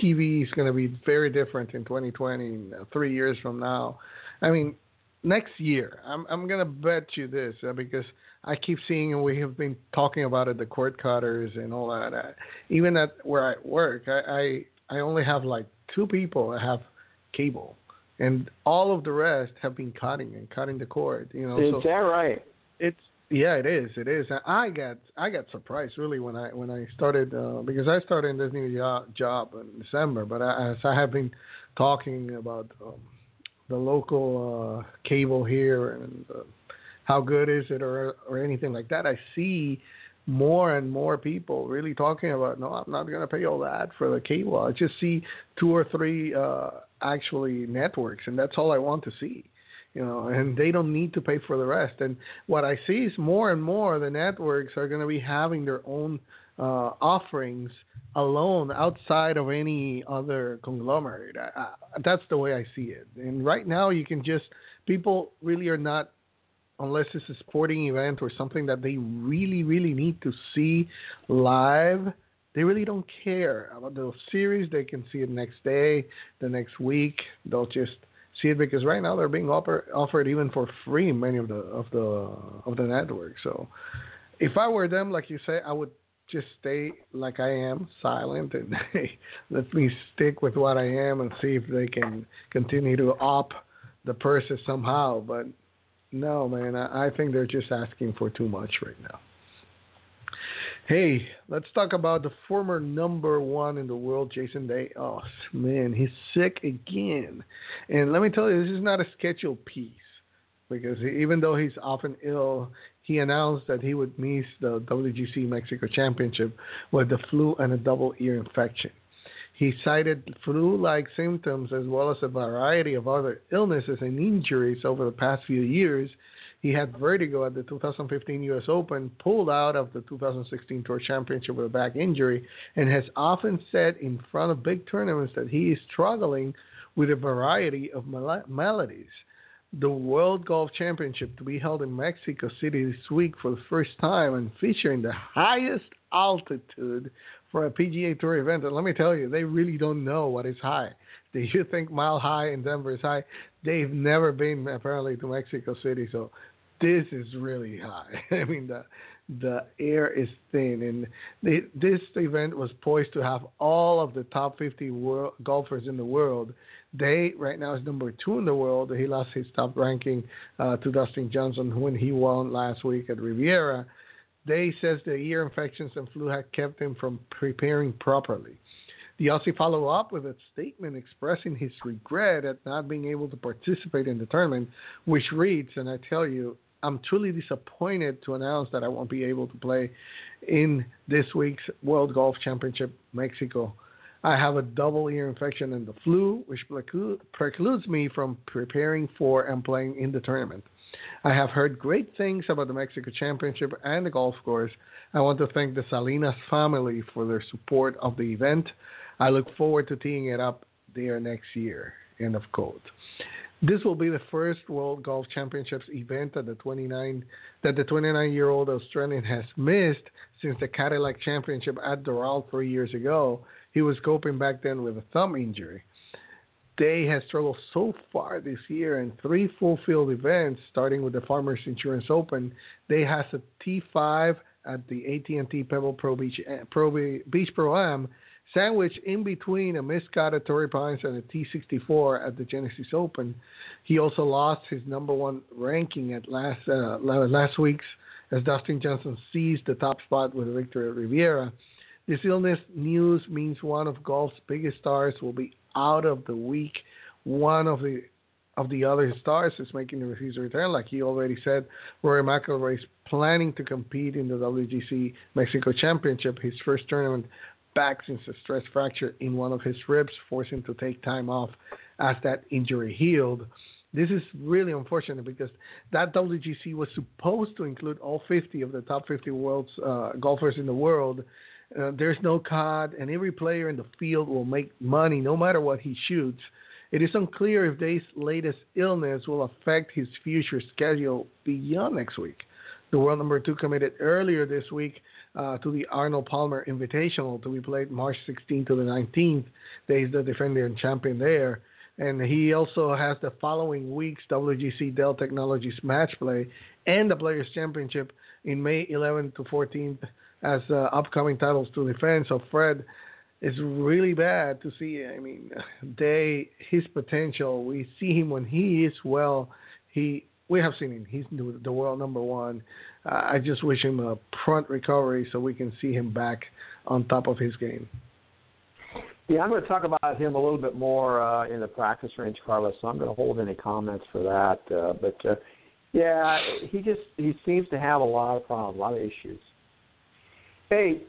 B: TV is going to be very different in 2020, three years from now. I mean, next year, I'm I'm gonna bet you this uh, because I keep seeing and we have been talking about it, the cord cutters and all that. Uh, even at where I work, I, I I only have like two people that have cable, and all of the rest have been cutting and cutting the cord. You know,
C: is
B: so
C: that right?
B: It's yeah, it is. It is. I got I got surprised really when I when I started uh, because I started in this new job, job in December, but I, as I have been talking about. Um, the local uh, cable here and uh, how good is it or or anything like that. I see more and more people really talking about no, I'm not going to pay all that for the cable. I just see two or three uh, actually networks, and that's all I want to see. You know, and they don't need to pay for the rest. And what I see is more and more the networks are going to be having their own uh, offerings alone outside of any other conglomerate. I, I, that's the way I see it. And right now, you can just people really are not, unless it's a sporting event or something that they really, really need to see live. They really don't care about the series. They can see it next day, the next week. They'll just see it because right now they're being offer, offered even for free many of the of the of the network. So, if I were them, like you say, I would just stay like I am, silent, and let me stick with what I am and see if they can continue to op the purses somehow. But no, man, I, I think they're just asking for too much right now. Hey, let's talk about the former number one in the world, Jason Day. Oh man, he's sick again. And let me tell you, this is not a scheduled piece because even though he's often ill, he announced that he would miss the WGC Mexico Championship with the flu and a double ear infection. He cited flu like symptoms as well as a variety of other illnesses and injuries over the past few years. He had vertigo at the 2015 U.S. Open, pulled out of the 2016 Tour Championship with a back injury, and has often said in front of big tournaments that he is struggling with a variety of maladies the World Golf Championship to be held in Mexico City this week for the first time and featuring the highest altitude for a PGA Tour event. And let me tell you, they really don't know what is high. Do you think Mile High in Denver is high? They've never been apparently to Mexico City, so this is really high. I mean the the air is thin, and they, this event was poised to have all of the top 50 world, golfers in the world Day right now is number two in the world. He lost his top ranking uh, to Dustin Johnson when he won last week at Riviera. Day says the ear infections and flu had kept him from preparing properly. The Aussie followed up with a statement expressing his regret at not being able to participate in the tournament, which reads, and I tell you, I'm truly disappointed to announce that I won't be able to play in this week's World Golf Championship Mexico I have a double ear infection and the flu, which precludes me from preparing for and playing in the tournament. I have heard great things about the Mexico Championship and the golf course. I want to thank the Salinas family for their support of the event. I look forward to teeing it up there next year. End of quote. This will be the first World Golf Championships event that the 29 that the 29-year-old Australian has missed since the Cadillac Championship at Doral three years ago. He was coping back then with a thumb injury. Day has struggled so far this year in three full field events, starting with the Farmers Insurance Open. Day has a T5 at the AT&T Pebble Pro Beach eh, Pro Beach Pro Am, sandwiched in between a missed cut at Torrey Pines and a T64 at the Genesis Open. He also lost his number one ranking at last uh, last week's as Dustin Johnson seized the top spot with a victory at Riviera. This illness news means one of golf's biggest stars will be out of the week. One of the of the other stars is making the his return, like he already said. Rory McIlroy is planning to compete in the WGC Mexico Championship, his first tournament back since a stress fracture in one of his ribs, forced him to take time off as that injury healed. This is really unfortunate because that WGC was supposed to include all 50 of the top 50 world's uh, golfers in the world, uh, there's no card, and every player in the field will make money no matter what he shoots. It is unclear if Day's latest illness will affect his future schedule beyond next week. The world number two committed earlier this week uh, to the Arnold Palmer Invitational to be played March 16th to the 19th. Day is the defending champion there. And he also has the following week's WGC Dell Technologies match play and the Players Championship in May 11th to 14th as uh, upcoming titles to defend. So Fred is really bad to see. I mean, they his potential. We see him when he is well. He we have seen him. He's the world number one. Uh, I just wish him a prompt recovery so we can see him back on top of his game.
C: Yeah, I'm going to talk about him a little bit more uh, in the practice range, Carlos. So I'm going to hold any comments for that. Uh, but uh, yeah, he just he seems to have a lot of problems, a lot of issues. Hey,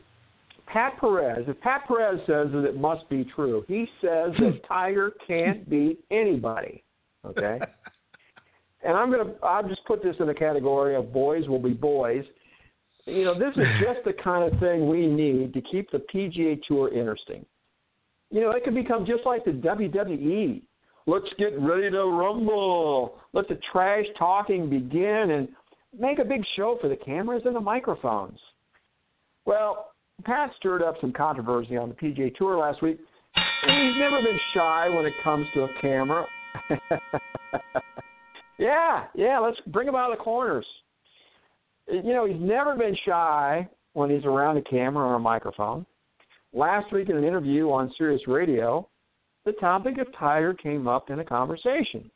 C: Pat Perez, if Pat Perez says that it must be true, he says that Tiger can't beat anybody. Okay? and I'm gonna I'll just put this in the category of boys will be boys. You know, this is just the kind of thing we need to keep the PGA Tour interesting. You know, it could become just like the WWE. Let's get ready to rumble. Let the trash talking begin and make a big show for the cameras and the microphones. Well, Pat stirred up some controversy on the PGA Tour last week. And He's never been shy when it comes to a camera. yeah, yeah, let's bring him out of the corners. Uh, you know, he's never been shy when he's around a camera or a microphone. Last week in an interview on Sirius Radio, the topic of Tiger came up in a conversation.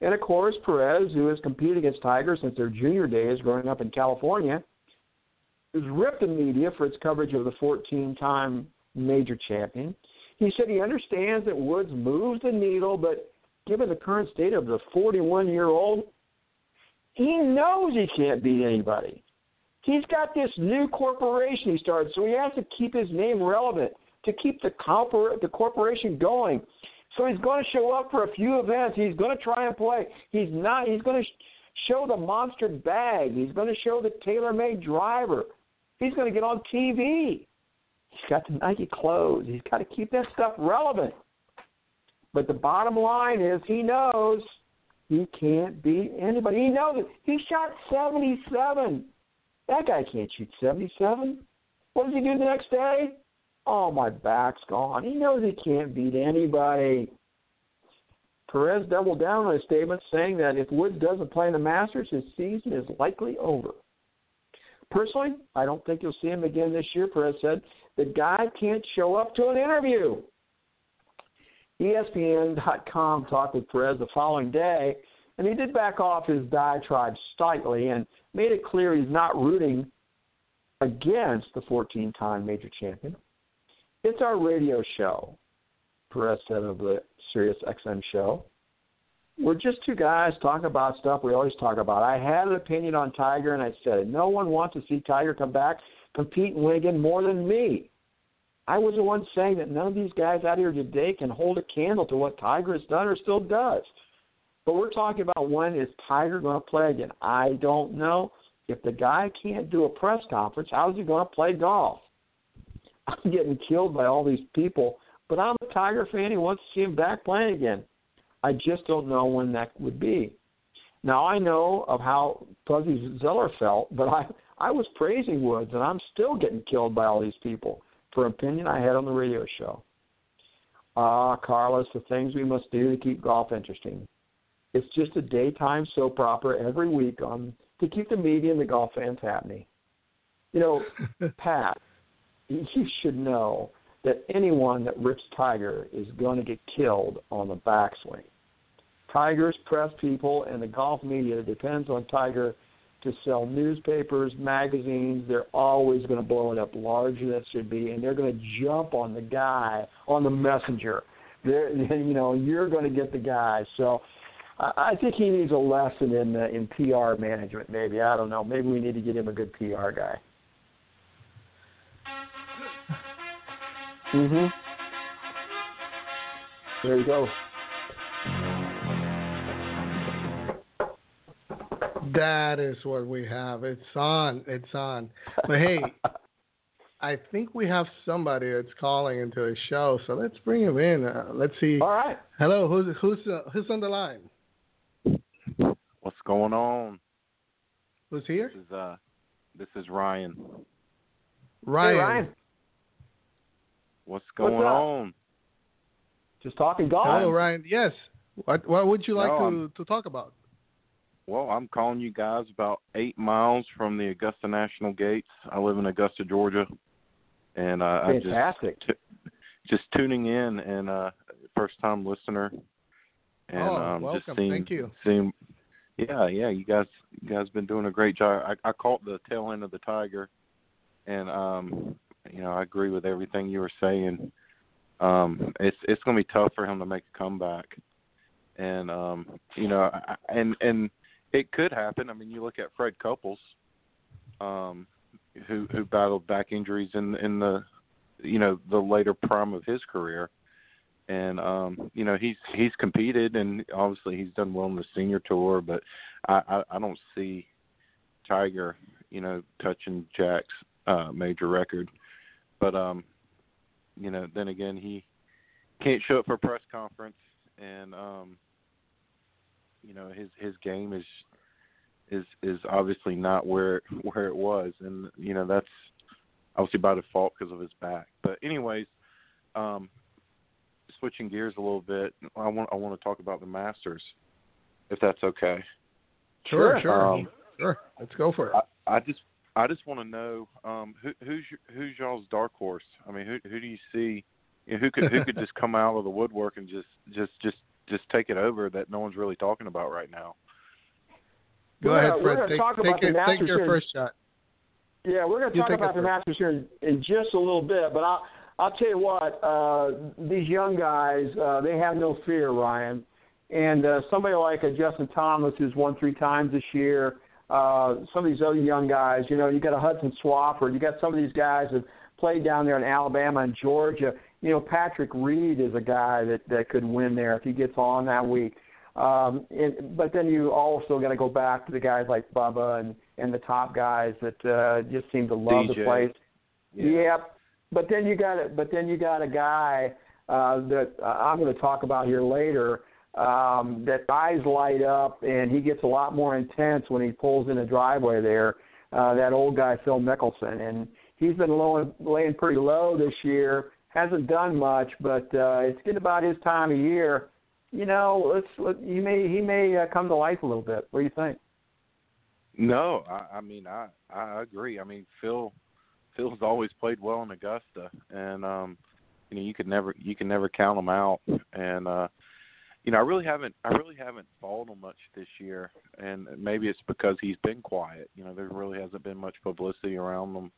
C: And of course, Perez, who has competed against Tiger since their junior days growing up in California, has ripped the media for its coverage of the 14-time major champion. He said he understands that Woods moves the needle, but given the current state of the 41-year-old, he knows he can't beat anybody. He's got this new corporation he started, so he has to keep his name relevant to keep the corpor- the corporation going. So he's going to show up for a few events. He's going to try and play. He's not. He's going to sh- show the monster bag. He's going to show the TaylorMade driver. He's going to get on TV. He's got the Nike clothes. He's got to keep that stuff relevant. But the bottom line is he knows he can't beat anybody. He knows it. He shot 77. That guy can't shoot 77. What does he do the next day? Oh, my back's gone. He knows he can't beat anybody. Perez doubled down on his statement, saying that if Woods doesn't play in the Masters, his season is likely over. Personally, I don't think you'll see him again this year, Perez said. The guy can't show up to an interview. ESPN.com talked with Perez the following day, and he did back off his diatribe slightly and made it clear he's not rooting against the 14 time major champion. It's our radio show, Perez said of the Sirius XM show. We're just two guys talking about stuff we always talk about. I had an opinion on Tiger, and I said. No one wants to see Tiger come back, compete, and win again more than me. I was the one saying that none of these guys out here today can hold a candle to what Tiger has done or still does. But we're talking about when is Tiger going to play again? I don't know. If the guy can't do a press conference, how is he going to play golf? I'm getting killed by all these people, but I'm a Tiger fan. He wants to see him back playing again. I just don't know when that would be. Now I know of how Fuzzy Zoeller felt, but I I was praising Woods, and I'm still getting killed by all these people for opinion I had on the radio show. Ah, Carlos, the things we must do to keep golf interesting. It's just a daytime soap opera every week on to keep the media and the golf fans happy. You know, Pat, you should know that anyone that rips Tiger is going to get killed on the backswing. Tiger's press people and the golf media depends on Tiger to sell newspapers, magazines. They're always going to blow it up larger than it should be, and they're going to jump on the guy, on the messenger. They're, you know, you're going to get the guy. So I think he needs a lesson in uh, in PR management. Maybe I don't know. Maybe we need to get him a good PR guy. Mhm. There you go.
B: That is what we have. It's on. It's on. But hey, I think we have somebody that's calling into the show, so let's bring him in. Uh, let's see.
C: All right.
B: Hello, who's who's uh, who's on the line?
D: What's going on?
B: Who's here?
D: This is uh, this is Ryan.
B: Ryan.
C: Hey, Ryan.
D: What's going
C: What's
D: on?
C: Just talking golf.
B: Hello, Ryan. Yes. What what would you like
D: No,
B: to
D: I'm-
B: to talk about?
D: Well, I'm calling you guys about eight miles from the Augusta National Gates. I live in Augusta, Georgia, and uh, I just
C: Fantastic.
D: just tuning in and uh, first time listener. And
B: Oh,
D: um,
B: welcome.
D: just seeing,
B: Thank you.
D: Seeing, yeah, yeah, you guys, you guys been doing a great job. I, I caught the tail end of the tiger, and um, you know, I agree with everything you were saying. Um, it's it's going to be tough for him to make a comeback, and um, you know, I, and and it could happen. I mean, you look at Fred Couples, um, who who battled back injuries in in the you know the later prime of his career and um you know he's he's competed and obviously he's done well in the senior tour but i i, I don't see tiger you know touching jack's uh major record but um you know then again he can't show up for a press conference and um you know his his game is is is obviously not where where it was and you know that's obviously by default because of his back but anyways um switching gears a little bit i want i want to talk about the masters if that's okay
B: Sure,
C: Sure.
B: sure,
D: Um,
B: sure. Let's go for it.
D: I, I just I just want to know um, who, who's your, who's y'all's dark horse. I mean, who who do you see? You know, who could who could just come out of the woodwork and just just just just take it over that no one's really talking about right now?
B: Go
C: We're
B: ahead,
C: gonna- we're
B: Fred.
C: gonna
B: Take,
C: talk
B: take,
C: about the
B: it, take your first shot.
C: Yeah, we're going to talk about the Masters here in, in just a little bit, but I'll I'll tell you what. Uh, these young guys, uh, they have no fear, Ryan. And uh, somebody like a Justin Thomas, who's won three times this year, uh, some of these other young guys, you know, you got a Hudson Swafford, you got some of these guys that played down there in Alabama and Georgia. You know, Patrick Reed is a guy that that could win there if he gets on that week. Um, and, but then you also got to go back to the guys like Bubba and and the top guys that uh, just seem to love
D: DJ.
C: the place.
D: Yeah.
C: Yep. But then you got. But then you got a guy uh, that uh, I'm going to talk about here later. Um, that eyes light up, and he gets a lot more intense when he pulls in the driveway there. Uh, that old guy Phil Mickelson, and he's been low, laying pretty low this year. Hasn't done much, but uh, it's getting about his time of year. You know, let's let, he may he may uh, come to life a little bit. What do you think?
D: No, I, I mean I I agree. I mean Phil Phil's always played well in Augusta, and um, you know you could never you can never count him out. And uh, you know I really haven't I really haven't followed him much this year, and maybe it's because he's been quiet. You know there really hasn't been much publicity around him.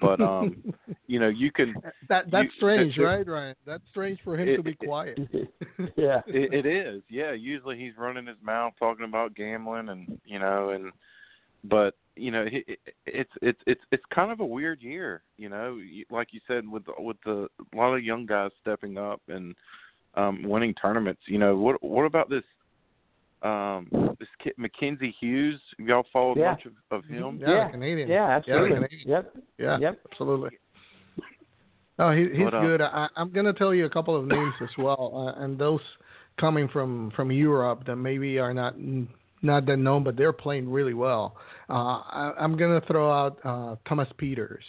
D: But um, you know you can
B: that that's
D: you-
B: strange,
D: it-
B: right, Ryan? That's strange for him
D: It-
B: to be
D: it-
B: quiet.
C: yeah.
D: it, it is, yeah. Usually he's running his mouth talking about gambling, and you know, and but you know, it, it, it's it's it's it's kind of a weird year, you know. Like you said, with with the a lot of young guys stepping up and um winning tournaments. You know, what what about this? Um, this kid Mackenzie Hughes. Y'all followed
C: Yeah.
D: much of, of him?
B: Yeah,
C: Yeah.
B: Canadian.
C: Yeah, absolutely.
B: Canadian.
C: Yep.
B: Yeah,
C: Yep.
B: absolutely. Oh, he, he's
D: What, uh,
B: good. I, I'm going to tell you a couple of names as well, uh, and those coming from from Europe that maybe are not not that known, but they're playing really well. Uh, I, I'm going to throw out uh, Thomas Pieters.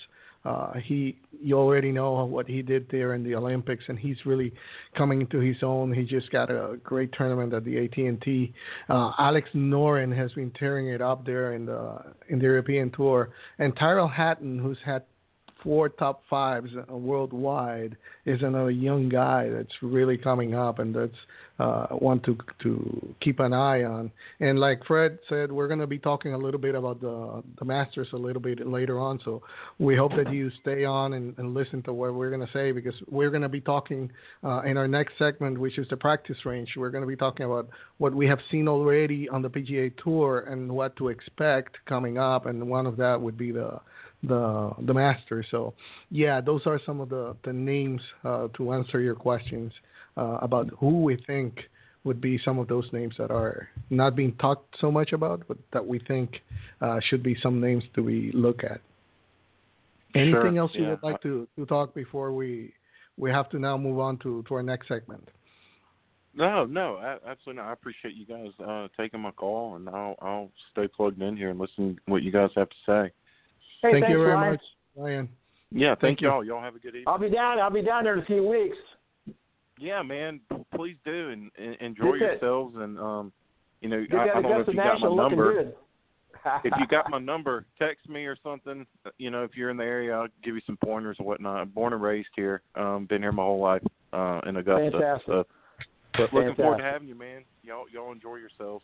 B: Uh, he, you already know what he did there in the Olympics, and he's really coming into his own. He just got a great tournament at the AT&T. Uh, Alex Noren has been tearing it up there in the in the European Tour, and Tyrrell Hatton, who's had four top fives worldwide, is another young guy that's really coming up, and that's uh, one to to keep an eye on. And like Fred said, we're going to be talking a little bit about the the Masters a little bit later on. So we hope that you stay on and, and listen to what we're going to say because we're going to be talking uh, in our next segment, which is the practice range. We're going to be talking about what we have seen already on the PGA Tour and what to expect coming up, and one of that would be the the the Masters. So yeah, those are some of the the names uh, to answer your questions uh, about who we think would be some of those names that are not being talked so much about, but that we think uh, should be some names to be look at. Anything
D: Sure,
B: else you
D: yeah.
B: would like to, to talk before we we have to now move on to, to our next segment?
D: No, no, absolutely not. I appreciate you guys uh taking my call, and I'll I'll stay plugged in here and listen to what you guys have to say.
C: Hey,
B: Thank
C: thanks,
B: you very
C: Ryan.
B: much, Ryan.
D: Yeah,
B: Thank
D: thank,
B: you.
D: y'all. Y'all have a good evening.
C: I'll be down. I'll be down there in a few weeks.
D: Yeah, man, please do and, and enjoy
C: Get that-
D: yourselves. And um, you know,
C: Get
D: I, I don't know if
C: Augusta
D: you got my number. if you got my number, text me or something. You know, if you're in the area, I'll give you some pointers and whatnot. Born and raised here, um, been here my whole life uh, in Augusta.
C: Fantastic.
D: So, but looking forward to having you, man. Y'all, y'all enjoy yourselves.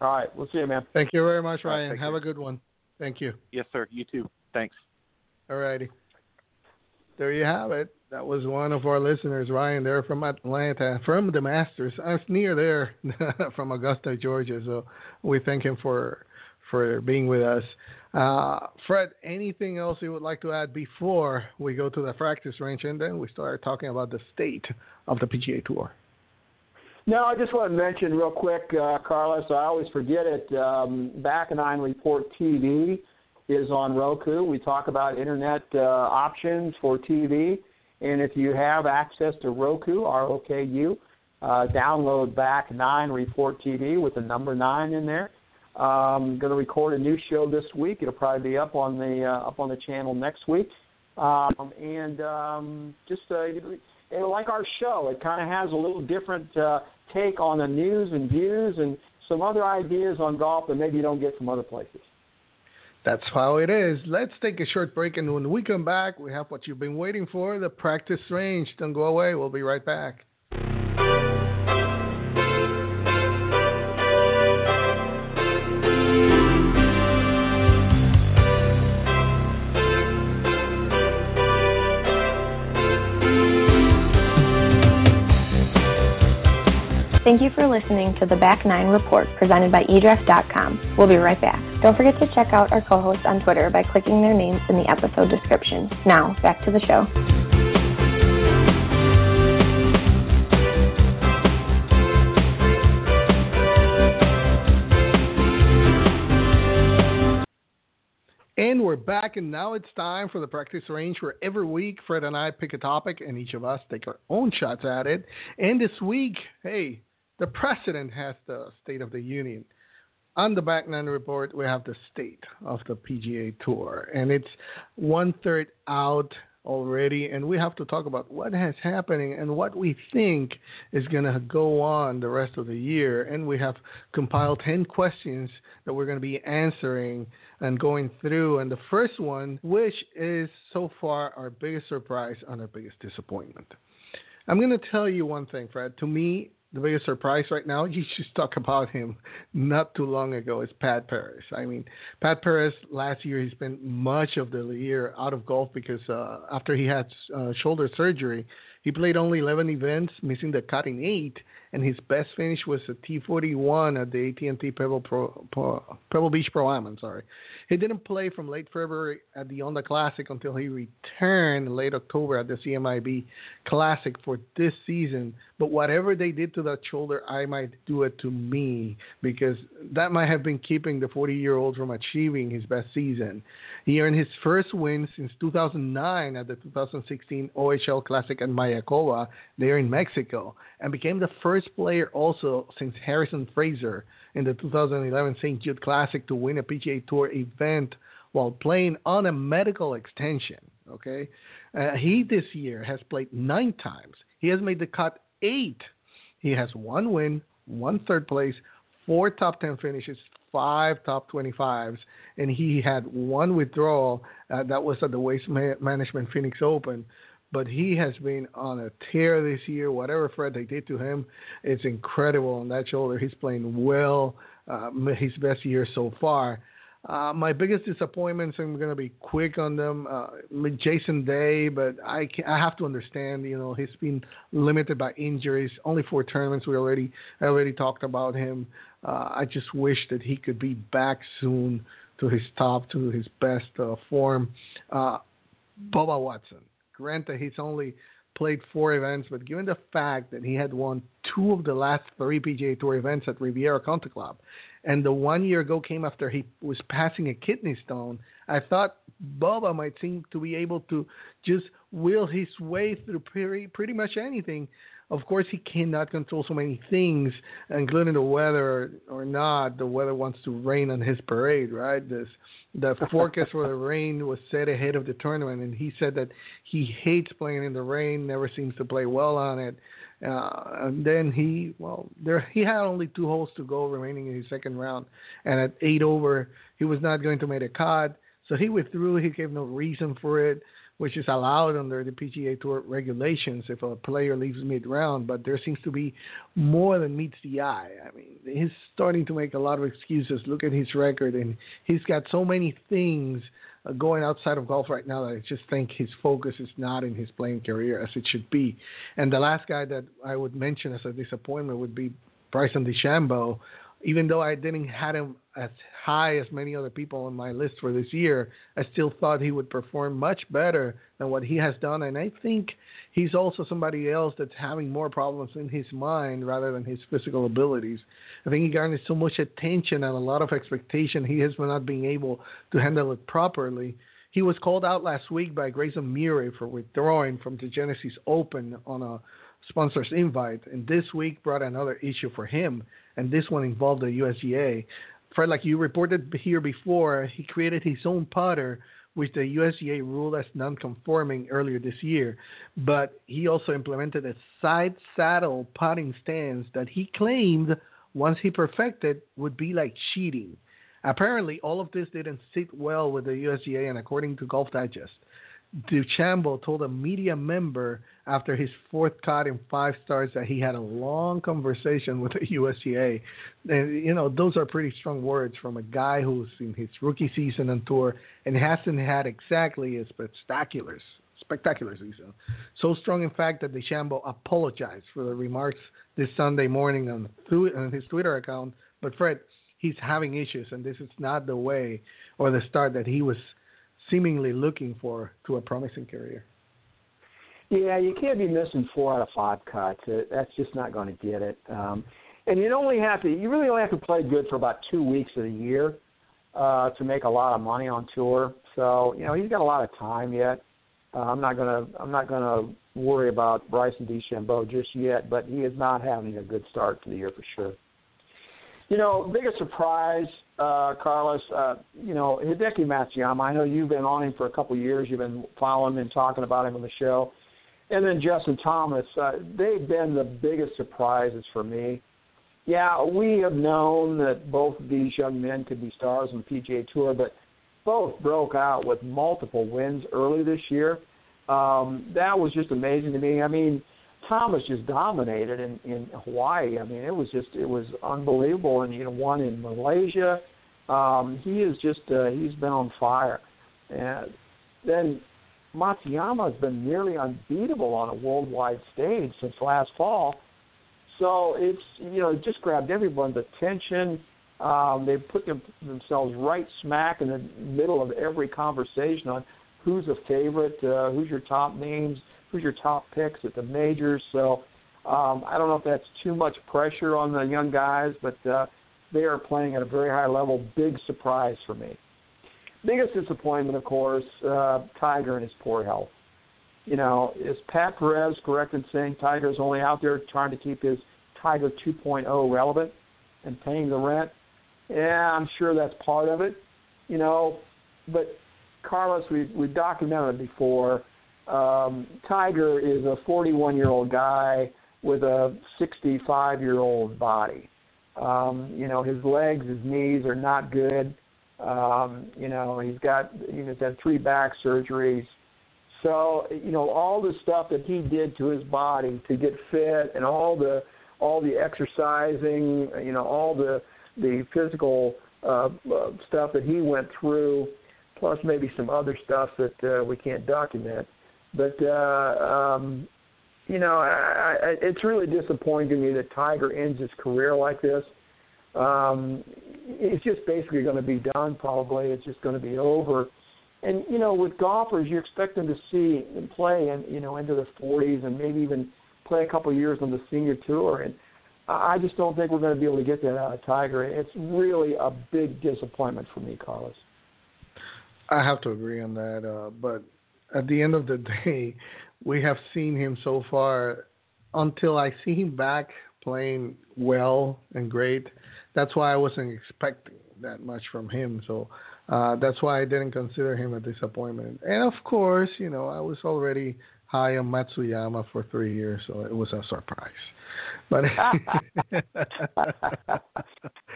C: All right, we'll see you, man.
B: Thank you very much, Ryan.
D: take
B: Have
D: care.
B: a good one. Thank you.
D: Yes, sir. You too. Thanks.
B: All righty. There you have it. That was one of our listeners, Ryan, there from Atlanta, from the Masters. I was near there from Augusta, Georgia. So we thank him for for being with us. Uh, Fred, anything else you would like to add before we go to the practice range and then we start talking about the state of the PGA Tour?
C: No, I just want to mention real quick, uh, Carlos. I always forget it. Um, Back Nine Report TV is on Roku. We talk about internet uh, options for TV, and if you have access to Roku, R O K U, uh, download Back Nine Report TV with the number nine in there. Um, I'm going to record a new show this week. It'll probably be up on the uh, up on the channel next week. Um, and um, just uh, like our show, it kind of has a little different uh, take on the news and views and some other ideas on golf that maybe you don't get from other places.
B: That's how it is. Let's take a short break, and when we come back, we have what you've been waiting for the practice range. Don't go away. We'll be right back.
A: Thank you for listening to the Back Nine Report presented by eDraft.com. We'll be right back. Don't forget to check out our co-hosts on Twitter by clicking their names in the episode description. Now, back to the show.
B: And we're back, and now it's time for the practice range where every week Fred and I pick a topic and each of us take our own shots at it. And this week, hey, the president has the State of the Union. On the back nine report, we have the state of the PGA Tour, and it's one third out already, and we have to talk about what has happening and what we think is going to go on the rest of the year. And we have compiled 10 questions that we're going to be answering and going through. And the first one, which is so far our biggest surprise and our biggest disappointment. I'm going to tell you one thing, Fred. To me, the biggest surprise right now, you just talk about him not too long ago, is Pat Perez. I mean, Pat Perez last year he spent much of the year out of golf because uh, after he had uh, shoulder surgery, he played only 11 events, missing the cut in eight, and his best finish was a T41 at the AT&T Pebble, Pro, Pro, Pebble Beach Pro Am. I'm sorry. He didn't play from late February at the Honda Classic until he returned late October at the CMIB Classic for this season. But whatever they did to that shoulder, I might do it to me because that might have been keeping the 40 year old from achieving his best season. He earned his first win since 2009 at the 2016 OHL Classic at Mayakoba there in Mexico and became the first player also since Harrison Frazar in the 2011 St. Jude Classic to win a PGA Tour event while playing on a medical extension. Okay, uh, he this year has played nine times. He has made the cut eight. He has one win, one third place, four top ten finishes, five top 25s, and he had one withdrawal uh, that was at the Waste Management Phoenix Open but he has been on a tear this year. Whatever Fred they did to him, it's incredible on that shoulder. He's playing well, uh, his best year so far. Uh, my biggest disappointments, I'm going to be quick on them. Uh, Jason Day, but I can, I have to understand, you know, he's been limited by injuries. Only four tournaments. We already I already talked about him. Uh, I just wish that he could be back soon to his top, to his best uh, form. Uh, Bubba Watson. Granted, he's only played four events, but given the fact that he had won two of the last three PGA Tour events at Riviera Country Club, and the one year ago came after he was passing a kidney stone, I thought Bubba might seem to be able to just will his way through pretty, pretty much anything. Of course, he cannot control so many things, including the weather or not. The weather wants to rain on his parade, right? This the forecast for the rain was set ahead of the tournament, and he said that he hates playing in the rain, never seems to play well on it. Uh, and then he, well, there he had only two holes to go remaining in his second round, and at eight over, he was not going to make a cut, so he withdrew. He gave no reason for it which is allowed under the PGA Tour regulations if a player leaves mid round, but there seems to be more than meets the eye. I mean, he's starting to make a lot of excuses. Look at his record, and he's got so many things uh, going outside of golf right now that I just think his focus is not in his playing career as it should be. And the last guy that I would mention as a disappointment would be Bryson DeChambeau. Even though I didn't have him as high as many other people on my list for this year, I still thought he would perform much better than what he has done. And I think he's also somebody else that's having more problems in his mind rather than his physical abilities. I think he garners so much attention and a lot of expectation he has not being able to handle it properly. He was called out last week by Grayson Murray for withdrawing from the Genesis Open on a sponsor's invite, and this week brought another issue for him, and this one involved the USGA. Fred, like you reported here before, he created his own putter, which the USGA ruled as non-conforming earlier this year. But he also implemented a side saddle putting stance that he claimed, once he perfected, would be like cheating. Apparently, all of this didn't sit well with the USGA, and according to Golf Digest, DeChambeau told a media member after his fourth cut in five stars that he had a long conversation with the USGA. And, you know, those are pretty strong words from a guy who's in his rookie season on tour and hasn't had exactly a spectacular, spectacular season. So strong, in fact, that DeChambeau apologized for the remarks this Sunday morning on, on his Twitter account. But Fred, he's having issues, and this is not the way or the start that he was seemingly looking for to a promising career.
C: Yeah, you can't be missing four out of five cuts. That's just not going to get it. Um, and you only have to you really only have to play good for about two weeks of the year uh, to make a lot of money on tour. So you know he's got a lot of time yet. Uh, I'm not gonna I'm not gonna worry about Bryson DeChambeau just yet, but he is not having a good start to the year for sure. You know, biggest surprise, uh, Carlos. Uh, you know, Hideki Matsuyama. I know you've been on him for a couple of years. You've been following and talking about him on the show. And then Justin Thomas. Uh, they've been the biggest surprises for me. Yeah, we have known that both of these young men could be stars on the PGA Tour, but both broke out with multiple wins early this year. Um, that was just amazing to me. I mean, Thomas just dominated in, in Hawaii. I mean, it was just it was unbelievable, and you know, one in Malaysia. Um, he is just uh, he's been on fire, and then Matsuyama has been nearly unbeatable on a worldwide stage since last fall. So it's you know it just grabbed everyone's attention. Um, they put them, themselves right smack in the middle of every conversation on who's a favorite, uh, who's your top names who's your top picks at the majors. So um, I don't know if that's too much pressure on the young guys, but uh, they are playing at a very high level. Big surprise for me. Biggest disappointment, of course, uh, Tiger and his poor health. You know, is Pat Perez correct in saying Tiger's only out there trying to keep his Tiger 2.0 relevant and paying the rent? Yeah, I'm sure that's part of it. You know, but Carlos, we we documented before um, Tiger is a 41 year old guy with a 65 year old body. Um, you know, his legs, his knees are not good. Um, you know, he's got he's had three back surgeries. So, you know, all the stuff that he did to his body to get fit and all the all the exercising, you know, all the the physical uh, uh, stuff that he went through, plus maybe some other stuff that uh, we can't document. But uh, um, you know, I, I, it's really disappointing to me that Tiger ends his career like this. Um, it's just basically going to be done. Probably, it's just going to be over. And you know, with golfers, you expect them to see and play, and you know, into their 40s, and maybe even play a couple of years on the senior tour. And I just don't think we're going to be able to get that out of Tiger. It's really a big disappointment for me, Carlos.
B: I have to agree on that, uh, but at the end of the day, we have seen him so far until I see him back playing well and great. That's why I wasn't expecting that much from him. So uh, that's why I didn't consider him a disappointment. And of course, you know, I was already high on Matsuyama for three years, so it was a surprise. But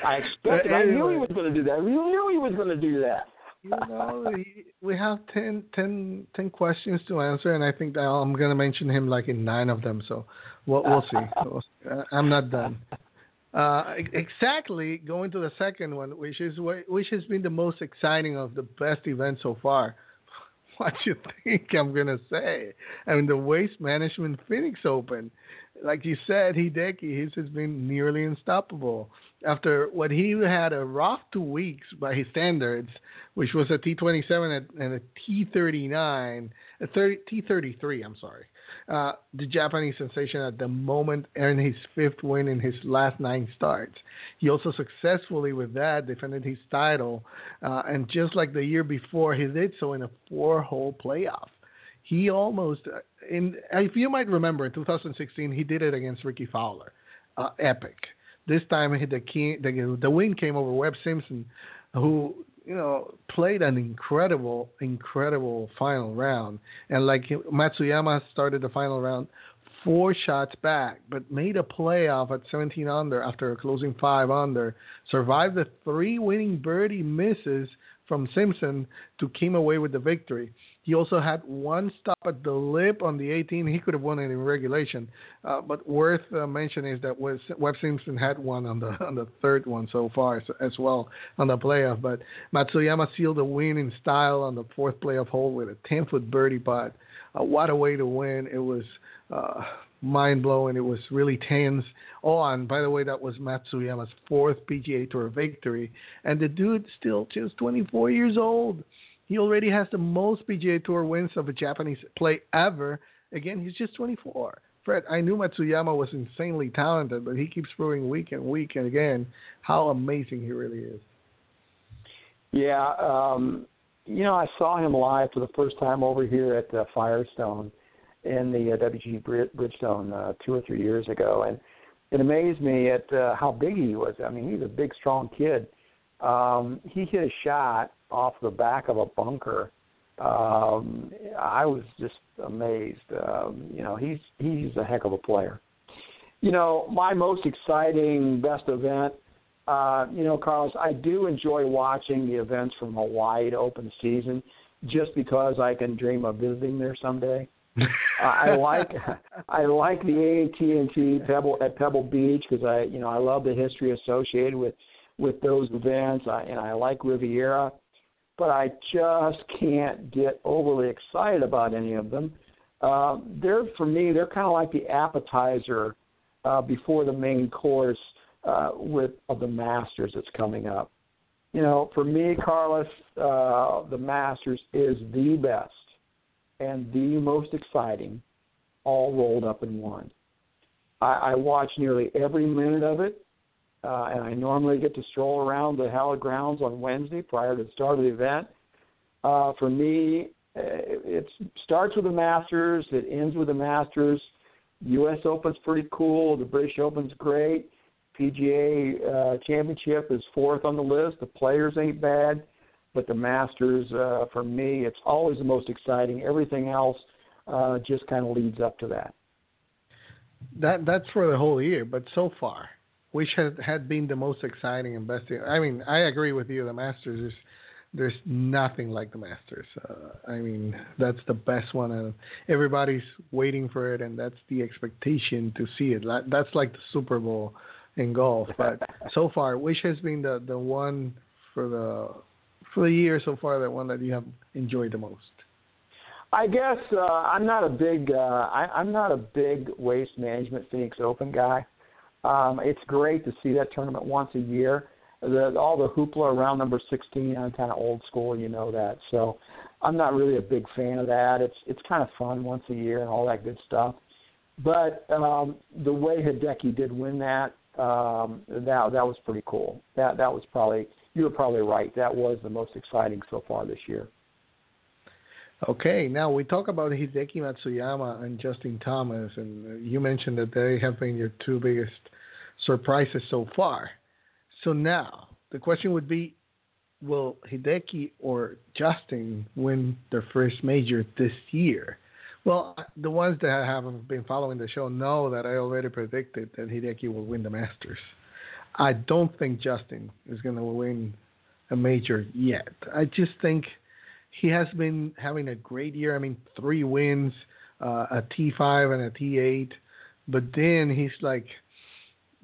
C: I expected. Anyway. I knew he was going to do that. We knew he was going to do that
B: you know, we have 10, 10, 10 questions to answer, and I think I'm going to mention him like in nine of them. So we'll, we'll see. I'm not done. Uh, exactly. Going to the second one, which is which has been the most exciting of the best events so far. What you think I'm gonna say? I mean, the Waste Management Phoenix Open, like you said, Hideki, his has been nearly unstoppable after what he had a rough two weeks by his standards, which was a T27 and a T39, a 30, T33, I'm sorry. Uh, the Japanese sensation at the moment earned his fifth win in his last nine starts. He also successfully, with that, defended his title, uh, and just like the year before, he did so in a four-hole playoff. He almost, uh, in if you might remember, in 2016, he did it against Rickie Fowler. Uh, epic. This time the the the win came over Webb Simpson, who you know played an incredible incredible final round. And like Matsuyama started the final round four shots back, but made a playoff at 17 under after closing five under. Survived the three winning birdie misses from Simpson to came away with the victory. He also had one stop at the lip on the 18. He could have won it in regulation, uh, but worth uh, mentioning is that Webb Simpson had one on the on the third one so far as well on the playoff. But Matsuyama sealed the win in style on the fourth playoff hole with a 10 foot birdie putt. Uh, what a way to win! It was uh, mind blowing. It was really tense. Oh, and by the way, that was Matsuyama's fourth PGA Tour victory, and the dude still just 24 years old. He already has the most PGA Tour wins of a Japanese play ever. Again, he's just 24. Fred, I knew Matsuyama was insanely talented, but he keeps proving week and week and again how amazing he really is.
C: Yeah, um, you know, I saw him live for the first time over here at uh, Firestone in the uh, WG Bridgestone uh, two or three years ago, and it amazed me at uh, how big he was. I mean, he's a big, strong kid. Um, he hit a shot off the back of a bunker. Um, I was just amazed. Um, you know, he's he's a heck of a player. You know, my most exciting, best event. Uh, you know, Carlos, I do enjoy watching the events from Hawaii to open season, just because I can dream of visiting there someday. I like I like the AT and T Pebble at Pebble Beach because I you know I love the history associated with with those events I, and I like Riviera, but I just can't get overly excited about any of them. Uh, they're for me they're kind of like the appetizer uh, before the main course uh, with of the Masters that's coming up. You know, for me, Carlos, uh, the Masters is the best and the most exciting all rolled up in one. I, I watch nearly every minute of it, uh, and I normally get to stroll around the hallowed grounds on Wednesday prior to the start of the event. Uh, for me, uh, it, it starts with the Masters, it ends with the Masters. U.S. Open's pretty cool. The British Open's great. PGA uh, Championship is fourth on the list. The players ain't bad but the Masters, uh, for me, it's always the most exciting. Everything else uh, just kind of leads up to that.
B: That that's for the whole year, but so far, which has had been the most exciting and best? I mean, I agree with you. The Masters is there's nothing like the Masters. Uh, I mean, that's the best one, and everybody's waiting for it, and that's the expectation to see it. That's like the Super Bowl in golf. But so far, which has been the the one for the for the year so far that one that you have enjoyed the most?
C: I guess uh, I'm not a big uh, I, I'm not a big waste management Phoenix Open guy. Um, it's great to see that tournament once a year. The, all the hoopla around number 16, I'm kind of old school, you know that. So I'm not really a big fan of that. It's it's kind of fun once a year and all that good stuff. But um, the way Hideki did win that, um, that that was pretty cool. That that was probably you were probably right. That was the most exciting so far this year.
B: Okay, now we talk about Hideki Matsuyama and Justin Thomas, and you mentioned that they have been your two biggest surprises so far. So now the question would be, will Hideki or Justin win their first major this year? Well, the ones that have been following the show know that I already predicted that Hideki will win the Masters. I don't think Justin is going to win a major yet. I just think he has been having a great year. I mean, three wins, uh, a T5 and a T8, but then he's like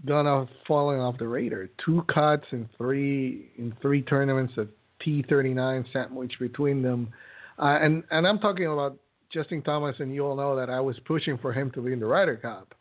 B: gonna falling off the radar. Two cuts in three in three tournaments, a T39 sandwich between them, uh, and and I'm talking about Justin Thomas, and you all know that I was pushing for him to be in the Ryder Cup,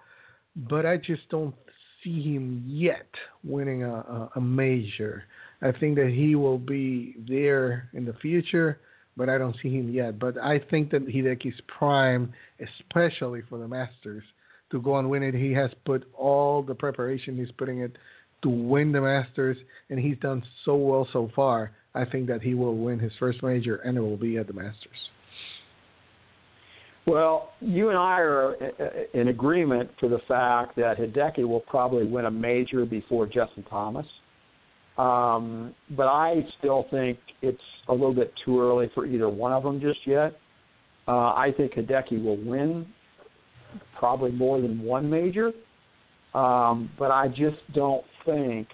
B: but I just don't see him yet winning a, a, a major. I think that he will be there in the future, but I don't see him yet. But I think that Hideki's prime, especially for the Masters, to go and win it. He has put all the preparation he's putting it to win the Masters, and he's done so well so far. I think that he will win his first major, and it will be at the Masters.
C: Well, you and I are in agreement for the fact that Hideki will probably win a major before Justin Thomas. Um, but I still think it's a little bit too early for either one of them just yet. Uh, I think Hideki will win probably more than one major, um, but I just don't think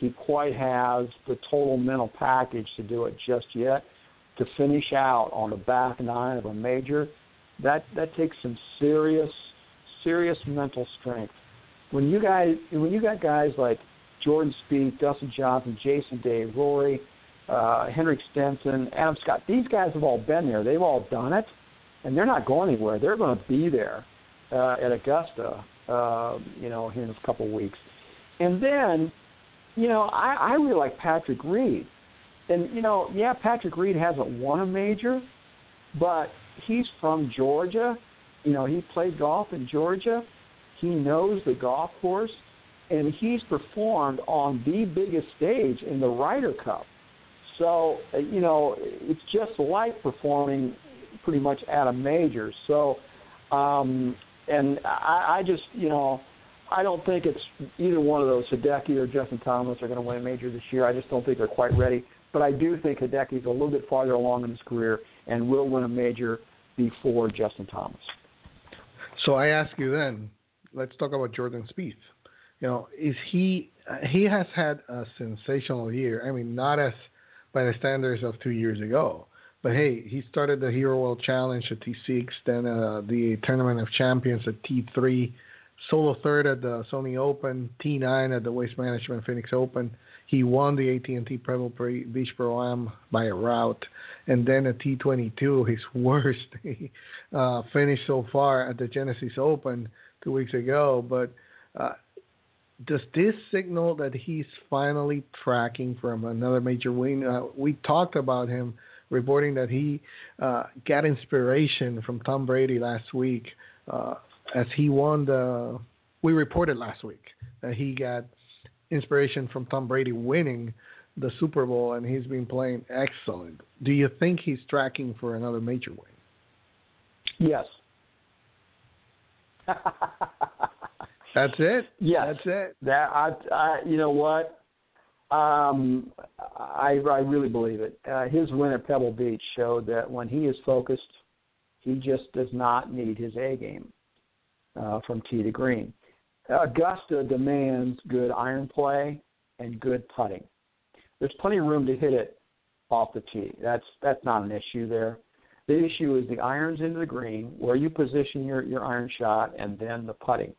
C: he quite has the total mental package to do it just yet. To finish out on the back nine of a major that that takes some serious serious mental strength. When you guys when you got guys like Jordan Spieth, Dustin Johnson, Jason Day, Rory, uh, Henrik Stenson, Adam Scott, these guys have all been there. They've all done it, and they're not going anywhere. They're going to be there. Uh, at Augusta, uh, you know, here in a couple weeks. And then, you know, I, I really like Patrick Reed. And, you know, yeah, Patrick Reed hasn't won a major, but he's from Georgia. You know, he played golf in Georgia. He knows the golf course, and he's performed on the biggest stage in the Ryder Cup. So, uh, you know, it's just like performing pretty much at a major. So, um, and I, I just, you know, I don't think it's either one of those Hideki or Justin Thomas are going to win a major this year. I just don't think they're quite ready. But I do think Hideki's a little bit farther along in his career and will win a major before Justin Thomas.
B: So I ask you then, let's talk about Jordan Spieth. You know, is he he has had a sensational year. I mean, not as by the standards of two years ago, but hey, he started the Hero World Challenge at T6, then uh, the Tournament of Champions at T3, solo third at the Sony Open, T9 at the Waste Management Phoenix Open. He won the AT&T Pebble Beach Pro Am by a route, and then at T22, his worst uh, finish so far at the Genesis Open two weeks ago. But uh, does this signal that he's finally tracking from another major win? Uh, we talked about him reporting that he uh, got inspiration from Tom Brady last week uh, as he won the. We reported last week that he got inspiration from Tom Brady winning the Super Bowl, and he's been playing excellent. Do you think he's tracking for another major win?
C: Yes.
B: That's it.
C: Yes,
B: that's it.
C: That I, I you know what, um, I I really believe it. Uh, his win at Pebble Beach showed that when he is focused, he just does not need his A game uh, from tee to green. Augusta demands good iron play and good putting. There's plenty of room to hit it off the tee. That's that's not an issue there. The issue is the irons into the green, where you position your, your iron shot, and then the putting.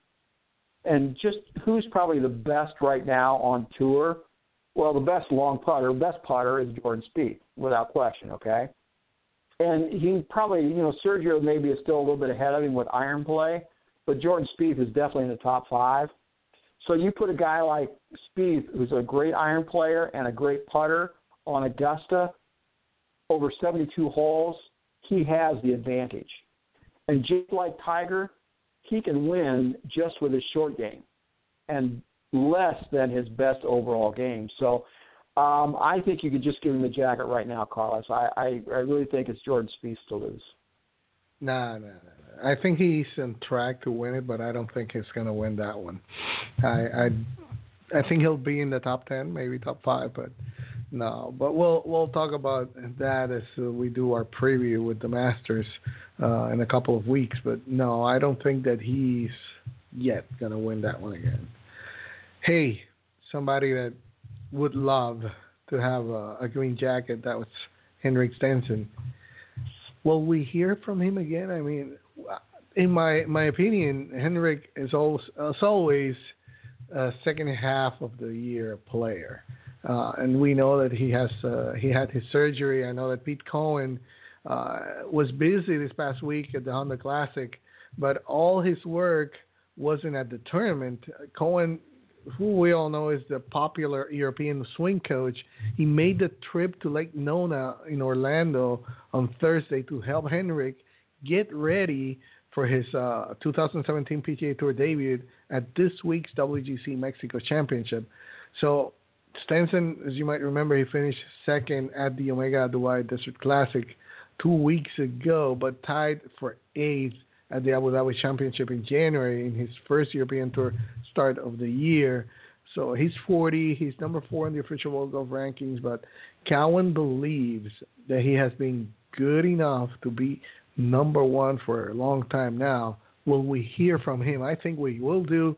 C: And just who's probably the best right now on tour? Well, the best long putter, best putter is Jordan Spieth, without question. Okay, and he probably, you know, Sergio maybe is still a little bit ahead of him with iron play, but Jordan Spieth is definitely in the top five. So you put a guy like Spieth, who's a great iron player and a great putter, on Augusta over 72 holes, he has the advantage. And just like Tiger, he can win just with his short game and less than his best overall game. So um, I think you could just give him the jacket right now, Carlos. I, I, I really think it's Jordan Spieth to lose.
B: No, no, no. I think he's on track to win it, but I don't think he's going to win that one. I, I, I think he'll be in the top ten, maybe top five, but no. But we'll we'll talk about that as we do our preview with the Masters uh, in a couple of weeks. But no, I don't think that he's yet going to win that one again. Hey, somebody that would love to have a, a green jacket. That was Henrik Stenson. Will we hear from him again? I mean, in my my opinion, Henrik is always, is always a second half of the year player, uh, and we know that he has uh, he had his surgery. I know that Pete Cowan uh, was busy this past week at the Honda Classic, but all his work wasn't at the tournament. Cohen who we all know is the popular European swing coach, he made the trip to Lake Nona in Orlando on Thursday to help Henrik get ready for his uh, 2017 PGA Tour debut at this week's WGC Mexico Championship. So Stenson, as you might remember, he finished second at the Omega Dubai Desert Classic two weeks ago, but tied for eighth at the Abu Dhabi Championship in January in his first European Tour start of the year. So he's 40. He's number four in the official World Golf rankings. But Cowan believes that he has been good enough to be number one for a long time now. Will we hear from him? I think we will do.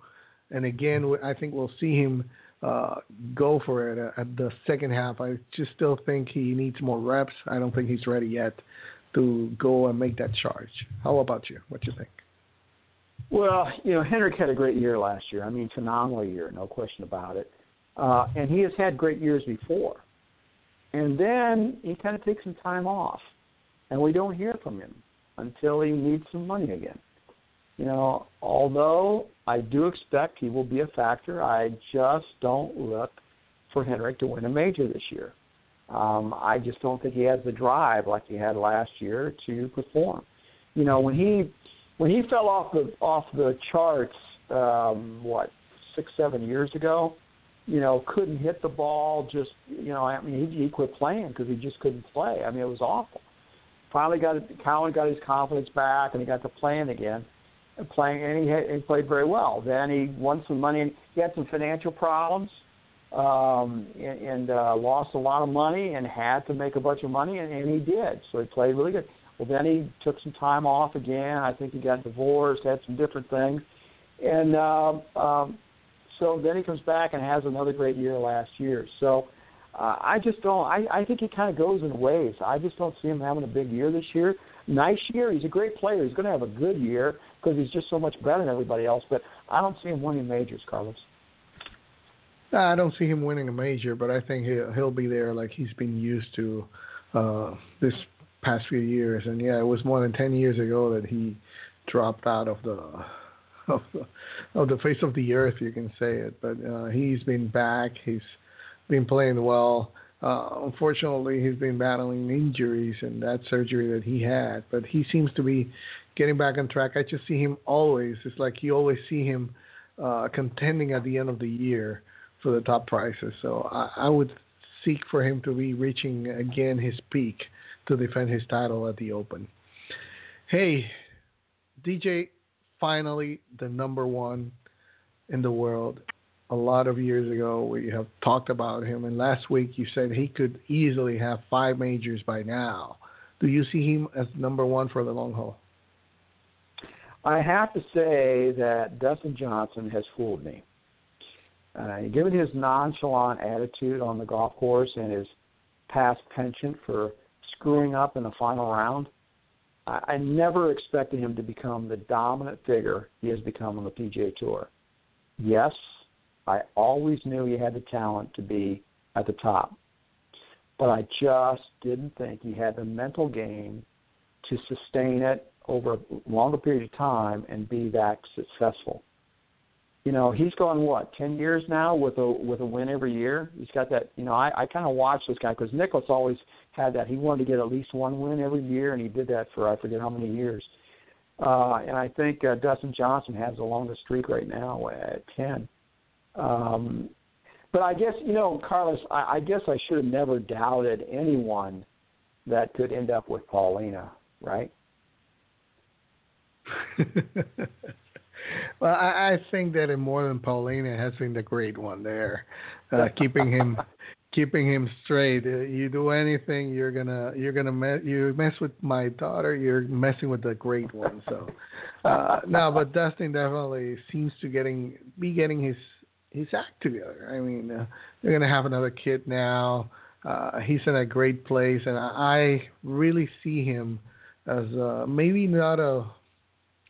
B: And again, I think we'll see him uh, go for it at the second half. I just still think he needs more reps. I don't think he's ready yet to go and make that charge. How about you? What do you think?
C: Well, you know, Henrik had a great year last year. I mean, phenomenal year, no question about it. Uh, and he has had great years before. And then he kind of takes some time off, and we don't hear from him until he needs some money again. You know, although I do expect he will be a factor, I just don't look for Henrik to win a major this year. Um, I just don't think he has the drive like he had last year to perform. You know, when he when he fell off the off the charts, um, what six seven years ago, you know, couldn't hit the ball. Just you know, I mean, he, he quit playing because he just couldn't play. I mean, it was awful. Finally, got Cowan got his confidence back, and he got to playing again, playing, and he, had, he played very well. Then he won some money, and he had some financial problems um, and, and uh, lost a lot of money and had to make a bunch of money, and, and he did. So he played really good. Well, then he took some time off again. I think he got divorced, had some different things, and uh, um, so then he comes back and has another great year last year. So uh, I just don't. I, I think he kind of goes in waves. I just don't see him having a big year this year. Nice year. He's a great player. He's going to have a good year because he's just so much better than everybody else. But I don't see him winning majors, Carlos.
B: I don't see him winning a major, but I think he'll he'll be there like he's been used to uh, this past few years. And yeah, it was more than ten years ago that he dropped out of the of the, of the face of the earth, you can say it. But uh, he's been back. He's been playing well. Uh, unfortunately, he's been battling injuries and that surgery that he had. But he seems to be getting back on track. I just see him always. It's like you always see him uh, contending at the end of the year for the top prices. So I, I would seek for him to be reaching again his peak to defend his title at the Open. Hey, DJ, finally the number one in the world. A lot of years ago, we have talked about him, and last week you said he could easily have five majors by now. Do you see him as number one for the long haul?
C: I have to say that Dustin Johnson has fooled me. Uh, given his nonchalant attitude on the golf course and his past penchant for screwing up in the final round, I, I never expected him to become the dominant figure he has become on the PGA Tour. Yes, I always knew he had the talent to be at the top, but I just didn't think he had the mental game to sustain it over a longer period of time and be that successful you know, he's gone what ten years now with a with a win every year. He's got that. You know, I I kind of watch this guy because Nicklaus always had that. He wanted to get at least one win every year, and he did that for I forget how many years. Uh, and I think uh, Dustin Johnson has the longest streak right now at ten. Um, but I guess you know, Carlos. I, I guess I should have never doubted anyone that could end up with Paulina, right?
B: Well, I, I think that in more than Paulina has been the great one there, uh, keeping him keeping him straight. Uh, you do anything, you're gonna you're gonna mess you mess with my daughter, you're messing with the great one. So uh, no, but Dustin definitely seems to getting be getting his his act together. I mean, uh, they're gonna have another kid now. Uh, he's in a great place, and I really see him as uh, maybe not a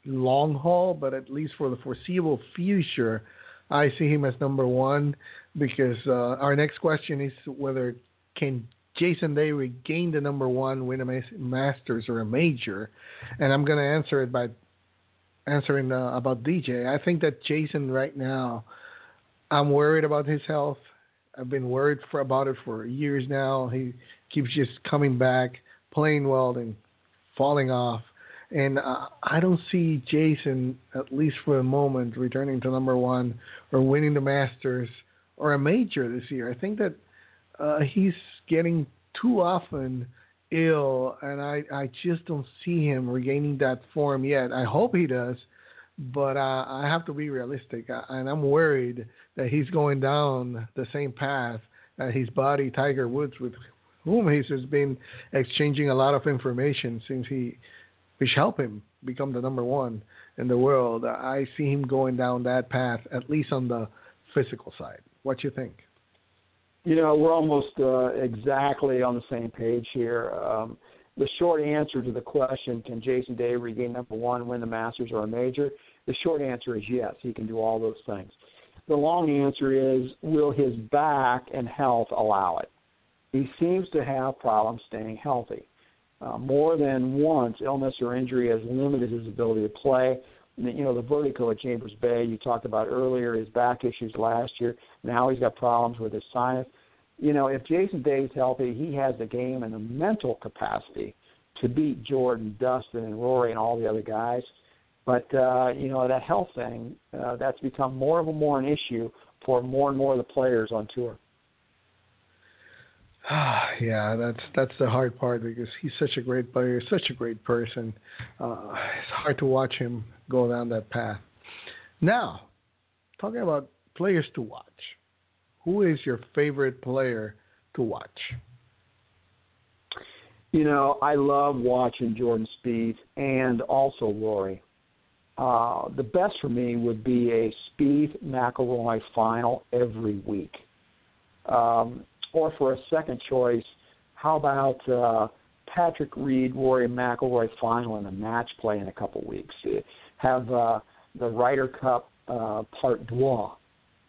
B: long haul, but at least for the foreseeable future, I see him as number one because uh, our next question is whether can Jason Day regain the number one, win a Masters or a major, and I'm going to answer it by answering uh, about DJ. I think that Jason right now, I'm worried about his health. I've been worried for about it for years now. He keeps just coming back, playing well, and falling off. And uh, I don't see Jason, at least for the moment, returning to number one or winning the Masters or a major this year. I think that uh, he's getting too often ill, and I, I just don't see him regaining that form yet. I hope he does, but uh, I have to be realistic, and I'm worried that he's going down the same path that his buddy Tiger Woods, with whom he's just been exchanging a lot of information since he which help him become the number one in the world. I see him going down that path, at least on the physical side. What you think?
C: You know, we're almost uh, exactly on the same page here. Um, the short answer to the question, can Jason Day regain number one, win the Masters or a major? The short answer is yes, he can do all those things. The long answer is, will his back and health allow it? He seems to have problems staying healthy. Uh, more than once, illness or injury has limited his ability to play. you know the vertigo at Chambers Bay. You talked about earlier his back issues last year. Now he's got problems with his sinus. You know, if Jason Day is healthy, he has the game and the mental capacity to beat Jordan, Dustin, and Rory and all the other guys. But uh, you know that health thing uh, that's become more and more an issue for more and more of the players on tour.
B: yeah, that's that's the hard part because he's such a great player, such a great person. Uh, it's hard to watch him go down that path. Now, talking about players to watch, who is your favorite player to watch?
C: You know, I love watching Jordan Spieth and also Rory. Uh, the best for me would be a Spieth McIlroy final every week. Um, or for a second choice, how about uh, Patrick Reed, Rory McIlroy final in a match play in a couple weeks? Have uh, the Ryder Cup uh, Part Deux.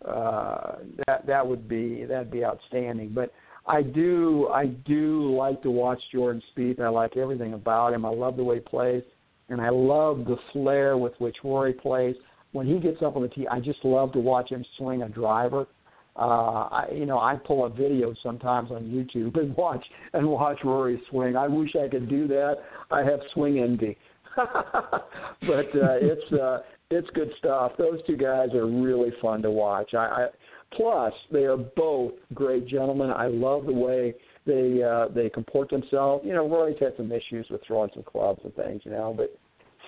C: Uh, that that would be that'd be outstanding. But I do I do like to watch Jordan Spieth. I like everything about him. I love the way he plays, and I love the flair with which Rory plays. When he gets up on the tee, I just love to watch him swing a driver uh, I, you know, I pull a video sometimes on YouTube and watch and watch Rory swing. I wish I could do that. I have swing envy, but uh, it's uh, it's good stuff. Those two guys are really fun to watch. I, I plus they are both great gentlemen. I love the way they uh, they comport themselves. You know, Rory's had some issues with throwing some clubs and things, you know, but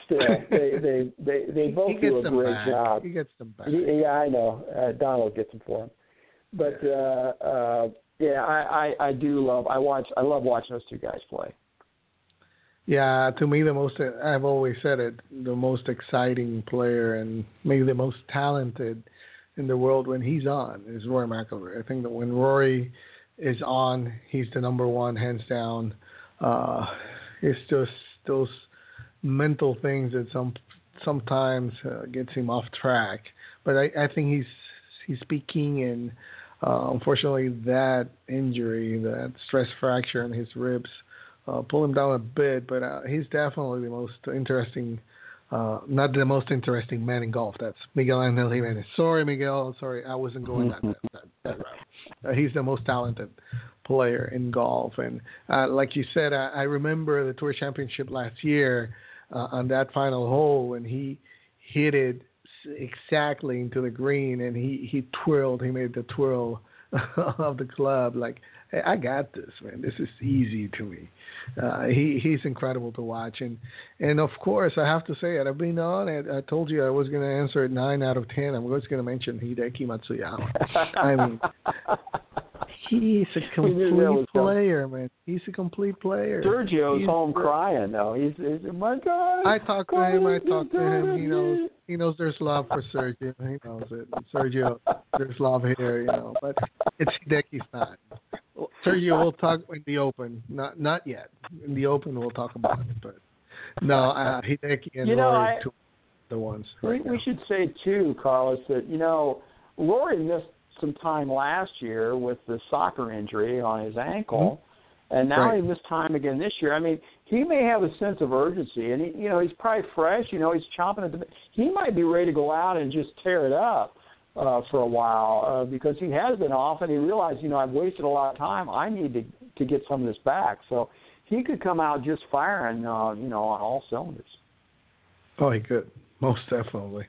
C: still, they they they they both do a great
B: back.
C: job.
B: He gets them back.
C: Yeah, I know. Uh, Donald gets them for him but uh, uh, yeah, I, I I do love I watch I love watching those two guys play.
B: Yeah, to me the most I've always said it the most exciting player and maybe the most talented in the world when he's on is Rory McIlroy. I think that when Rory is on, he's the number one hands down. Uh, it's just those mental things that some sometimes uh, gets him off track. But I, I think he's he's speaking and uh, unfortunately, that injury, that stress fracture in his ribs, uh, pulled him down a bit. But uh, he's definitely the most interesting, uh, not the most interesting man in golf. That's Miguel Angel Jimenez. Sorry, Miguel. Sorry, I wasn't going that that, that, that route. Uh, he's the most talented player in golf, and uh, like you said, I, I remember the Tour Championship last year on that final hole when he hit it exactly into the green, and he he twirled. He made the twirl of the club. Like, hey, I got this, man. This is easy to me. Uh, he he's incredible to watch, and and of course I have to say it. I've been on it. I told you I was going to answer it nine out of ten. I'm just going to mention Hideki Matsuyama. I mean. He's a complete player, man. He's a complete player.
C: Sergio's
B: he's
C: home crying though. He's, he's my God.
B: I talked to him. I talked to him. He knows. He knows there's love for Sergio. He knows it. Sergio, there's love here, you know. But it's Hideki's not. Sergio, we'll talk in the open. Not not yet. In the open, we'll talk about it. But no, uh, Hideki and
C: you know,
B: Rory,
C: I,
B: the ones.
C: Right
B: we,
C: we should say too, Carlos, that you know Rory missed some time last year with the soccer injury on his ankle, mm-hmm. and now
B: right.
C: he missed time again this year. I mean, he may have a sense of urgency, and he, you know, he's probably fresh. You know, he's chomping at the. He might be ready to go out and just tear it up uh, for a while uh, because he has been off, and he realized, you know, I've wasted a lot of time. I need to to get some of this back. So he could come out just firing, uh, you know, on all cylinders.
B: Oh, he could most definitely.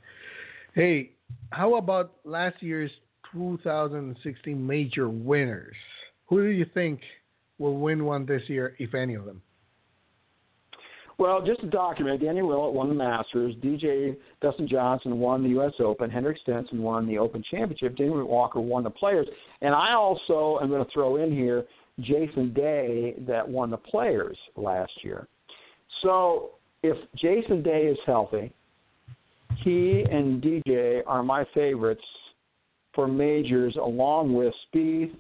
B: Hey, how about last year's 2016 major winners. Who do you think will win one this year, if any of them?
C: Well, just to document, Danny Willett won the Masters. DJ Dustin Johnson won the U.S. Open. Henrik Stenson won the Open Championship. Denny Walker won the Players. And I also am going to throw in here Jason Day that won the Players last year. So if Jason Day is healthy, he and DJ are my favorites for majors along with Spieth,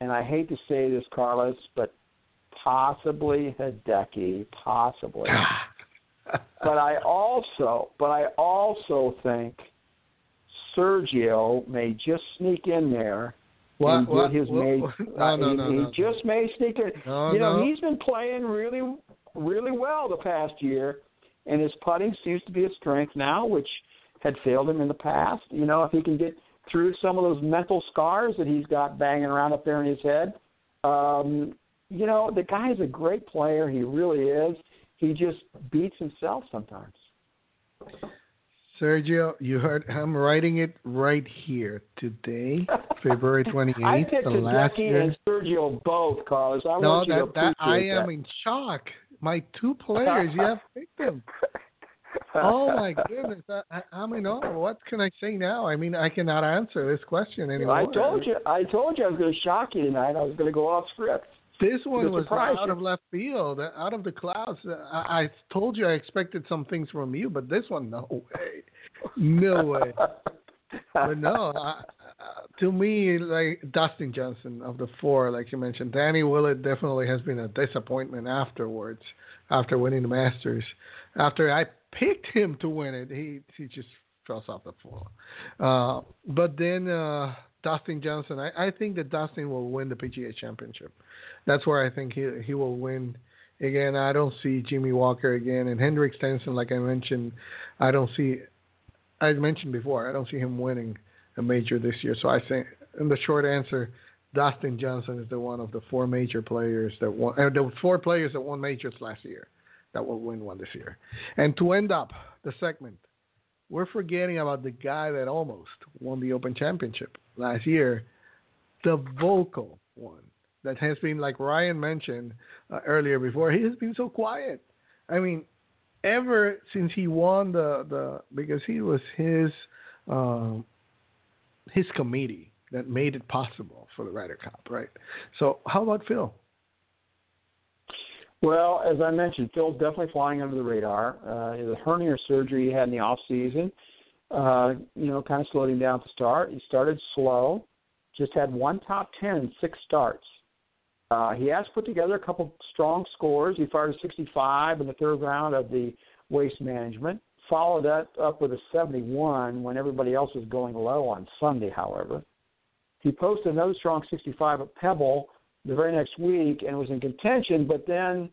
C: and I hate to say this, Carlos, but possibly Hideki, possibly. but I also, but I also think Sergio may just sneak in there
B: what,
C: and
B: what,
C: his
B: what,
C: mate.
B: No,
C: uh,
B: no,
C: he,
B: no,
C: he
B: no.
C: just may sneak in.
B: No,
C: you know,
B: no.
C: he's been playing really, really well the past year, and his putting seems to be a strength now, which had failed him in the past. You know, if he can get through some of those mental scars that he's got banging around up there in his head, um, you know, the guy is a great player. He really is. He just beats himself sometimes.
B: Sergio, you heard I'm writing it right here today, February 28th.
C: I
B: the last
C: year. and Sergio both, Carlos. I
B: no,
C: want
B: that,
C: you to
B: that I am
C: that.
B: in shock. My two players, you have picked them. oh my goodness! I, I, mean, oh, what can I say now? I mean, I cannot answer this question anymore.
C: I told you, I told you I was going to shock you tonight. I was going to go off script.
B: This one was out
C: you.
B: of left field, uh, out of the clouds. Uh, I, I told you I expected some things from you, but this one, no way, no way. but no, I, uh, to me, like Dustin Johnson of the four, like you mentioned, Danny Willett definitely has been a disappointment afterwards, after winning the Masters. After I picked him to win it, he he just fell off the floor. Uh, but then uh, Dustin Johnson, I, I think that Dustin will win the PGA Championship. That's where I think he he will win. Again, I don't see Jimmy Walker again, and Henrik Stenson, like I mentioned, I don't see. I mentioned before, I don't see him winning a major this year. So I think, in the short answer, Dustin Johnson is the one of the four major players that won, uh, the four players that won majors last year that will win one this year. And to end up the segment, we're forgetting about the guy that almost won the Open Championship last year, the vocal one that has been, like Ryan mentioned uh, earlier before, he has been so quiet. I mean, ever since he won the, the because he was his um, his committee that made it possible for the Ryder Cup, right? So, how about Phil?
C: Well, as I mentioned, Phil's definitely flying under the radar. Uh, the hernia surgery he had in the off season, uh, you know, kind of slowed him down to start. He started slow, just had one top ten six starts. Uh, he has put together a couple strong scores. He fired a 65 in the third round of the waste management. Followed that up with a 71 when everybody else was going low on Sunday, however. He posted another strong 65 at Pebble the very next week and was in contention, but then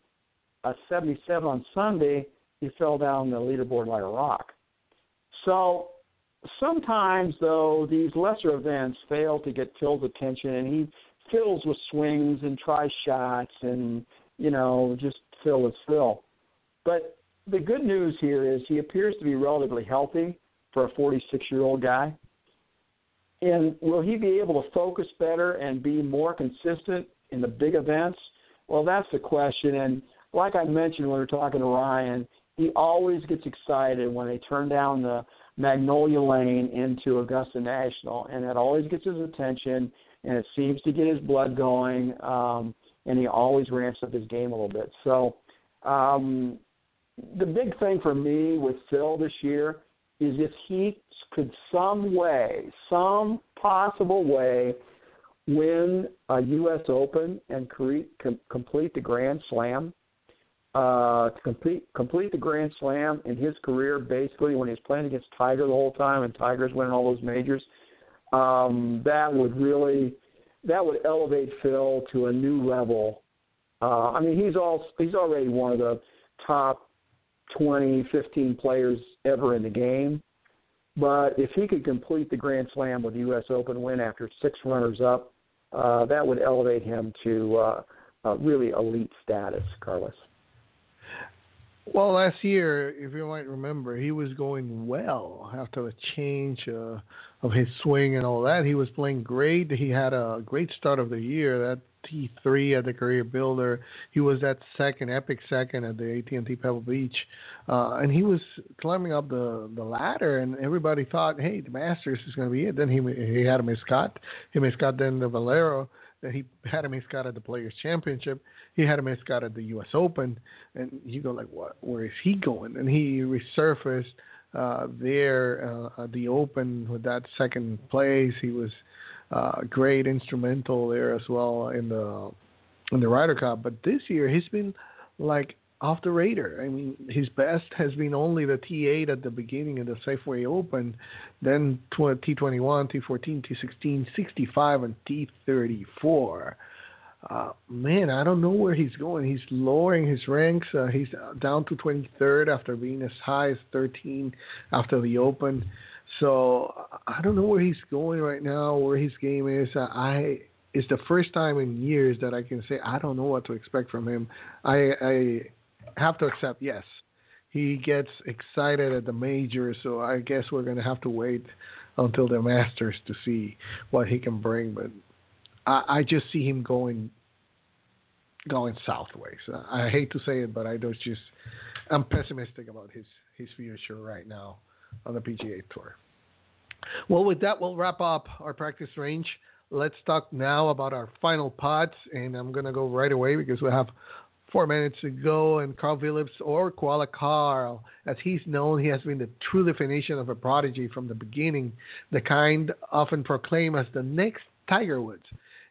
C: a 77 on Sunday, he fell down the leaderboard like a rock. So sometimes, though, these lesser events fail to get Phil's attention, and he fills with swings and tries shots and, you know, just fill is Phil. But the good news here is he appears to be relatively healthy for a 46 year old guy. And will he be able to focus better and be more consistent in the big events? Well, that's the question. And like I mentioned when we were talking to Ryan, he always gets excited when they turn down the Magnolia Lane into Augusta National, and that always gets his attention, and it seems to get his blood going, um, and he always ramps up his game a little bit. So, um, the big thing for me with Phil this year is if he could some way, some possible way, win a U.S. Open and create, com- complete the Grand Slam. Uh, to complete complete the Grand Slam in his career, basically when he was playing against Tiger the whole time, and Tiger's winning all those majors, um, that would really that would elevate Phil to a new level. Uh, I mean, he's all he's already one of the top 20, 15 players ever in the game. But if he could complete the Grand Slam with the U.S. Open win after six runners up, uh, that would elevate him to uh, uh, really elite status, Carlos.
B: Well, last year, if you might remember, he was going well after the change uh, of his swing and all that. He was playing great. He had a great start of the year. That T3 at the Career Builder. He was that second, epic second at the AT&T Pebble Beach, uh, and he was climbing up the the ladder. And everybody thought, hey, the Masters is going to be it. Then he he had a miscut. He miscut then the Valero. That he had a miscut at the Players Championship. He had a miscut at the U.S. Open, and you go like, what? Where is he going? And he resurfaced uh, there uh, at the Open with that second place. He was uh, great instrumental there as well in the in the Ryder Cup. But this year he's been like off the radar. I mean, his best has been only the T8 at the beginning of the Safeway Open, then T21, T14, T16, 65, and T34. uh, man, I don't know where he's going. He's lowering his ranks. Uh, he's down to 23rd after being as high as 13 after the Open. So I don't know where he's going right now, where his game is. I it's the first time in years that I can say I don't know what to expect from him. I, I have to accept yes, he gets excited at the majors, so I guess we're gonna have to wait until the Masters to see what he can bring. But I, I just see him going going southways. I hate to say it, but I don't just I'm pessimistic about his his future right now on the PGA Tour. Well, with that, we'll wrap up our practice range. Let's talk now about our final pods, and I'm gonna go right away because we have four minutes to go. And Karl Vilips, or Koala Karl, as he's known, he has been the true definition of a prodigy from the beginning, the kind often proclaimed as the next Tiger Woods.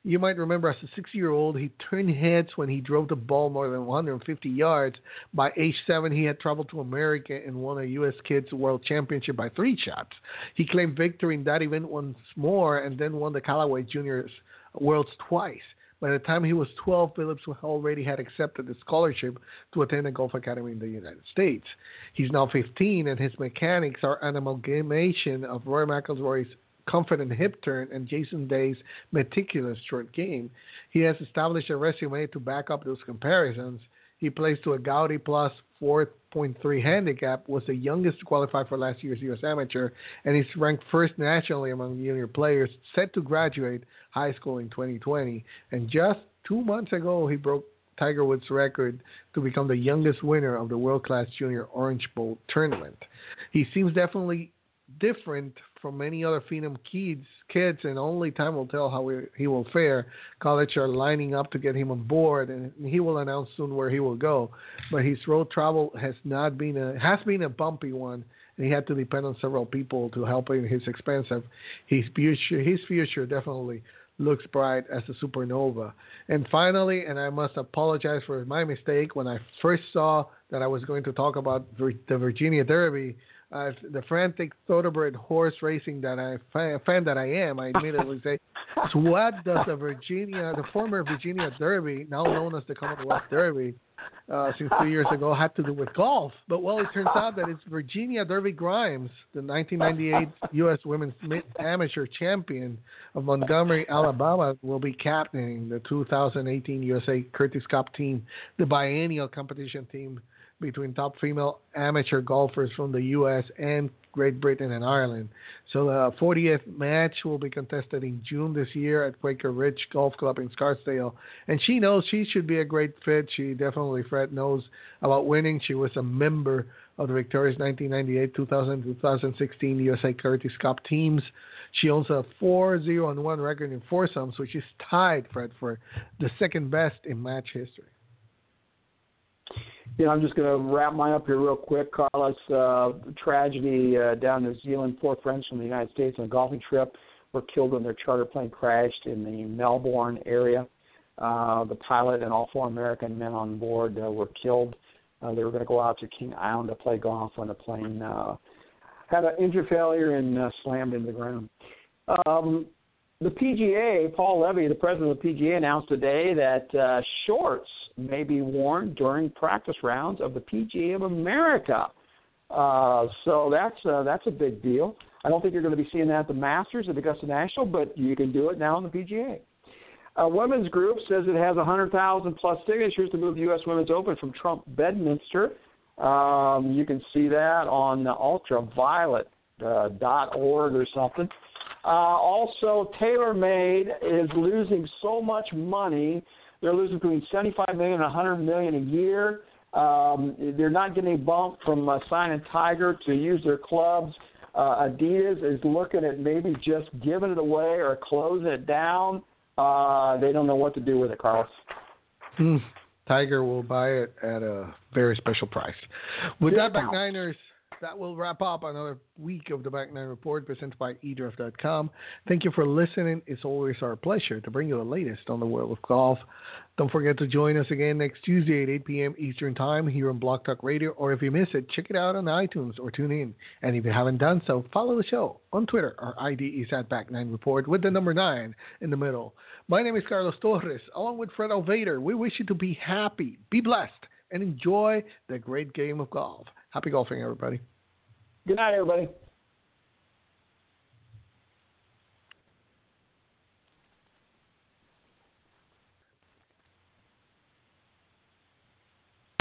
B: You might remember as a six year old, he turned heads when he drove the ball more than 150 yards. By age seven, he had traveled to America and won a U.S. Kids World Championship by three shots. He claimed victory in that event once more and then won the Callaway Juniors Worlds twice. By the time he was 12, Vilips already had accepted a scholarship to attend a golf academy in the United States. He's now 15, and his mechanics are an amalgamation of Rory McIlroy's confident hip turn and Jason Day's meticulous short game. He has established a resume to back up those comparisons. He plays to a Goody plus 4.3 handicap, was the youngest to qualify for last year's U.S. Amateur, and is ranked first nationally among junior players, set to graduate high school in 2020. And just two months ago, he broke Tiger Woods' record to become the youngest winner of the World Class Junior Orange Bowl tournament. He seems definitely different from many other Phenom kids, kids, and only time will tell how he, he will fare. College are lining up to get him on board, and he will announce soon where he will go. But his road travel has not been a has been a bumpy one, and he had to depend on several people to help him his expense. His future, his future definitely looks bright as a supernova. And finally, and I must apologize for my mistake when I first saw that I was going to talk about the Virginia Derby uh, the frantic thoroughbred horse racing that I fan that I am, I immediately say, so what does the Virginia, the former Virginia Derby, now known as the Commonwealth Derby, uh, since two years ago, had to do with golf? But well, it turns out that it's Virginia Derby Grimes, the 1998 U.S. Women's Amateur Champion of Montgomery, Alabama, will be captaining the 2018 USA Curtis Cup team, the biennial competition team between top female amateur golfers from the U.S. and Great Britain and Ireland. So the 40th match will be contested in June this year at Quaker Ridge Golf Club in Scarsdale. And she knows she should be a great fit. She definitely, Fred, knows about winning. She was a member of the victorious 1998, 2000, 2016 USA Curtis Cup teams. She owns a 4-0 1 record in foursomes, which is tied, Fred, for the second best in match history
C: you know, I'm just going to wrap mine up here real quick. Carlos, uh, tragedy uh, down in New Zealand. Four friends from the United States on a golfing trip were killed when their charter plane crashed in the Melbourne area. Uh, the pilot and all four American men on board uh, were killed. Uh, they were going to go out to King Island to play golf when the plane uh, had an engine failure and uh, slammed into the ground. Um, the PGA, Paul Levy, the president of the PGA, announced today that uh, shorts may be worn during practice rounds of the PGA of America. Uh, so that's uh, that's a big deal. I don't think you're going to be seeing that at the Masters at Augusta National, but you can do it now in the PGA. A women's group says it has 100,000 plus signatures to move the U.S. Women's Open from Trump Bedminster. Um, you can see that on ultraviolet.org uh, or something. Uh, also, TaylorMade is losing so much money. They're losing between 75 million and 100 million a year. Um, they're not getting a bump from uh, signing Tiger to use their clubs. Uh, Adidas is looking at maybe just giving it away or closing it down. Uh, they don't know what to do with it, Carlos.
B: Hmm. Tiger will buy it at a very special price. With that, back Niners that will wrap up another week of the Back Nine Report presented by eDraft.com. Thank you for listening. It's always our pleasure to bring you the latest on the world of golf. Don't forget to join us again next Tuesday at 8 p.m. Eastern Time here on Blog Talk Radio. Or if you miss it, check it out on iTunes or tune in. And if you haven't done so, follow the show on Twitter. Our ID is at Back Nine Report with the number nine in the middle. My name is Carlos Torres, along with Fred Altvater. We wish you to be happy, be blessed, and enjoy the great game of golf. Happy golfing, everybody.
C: Good night, everybody.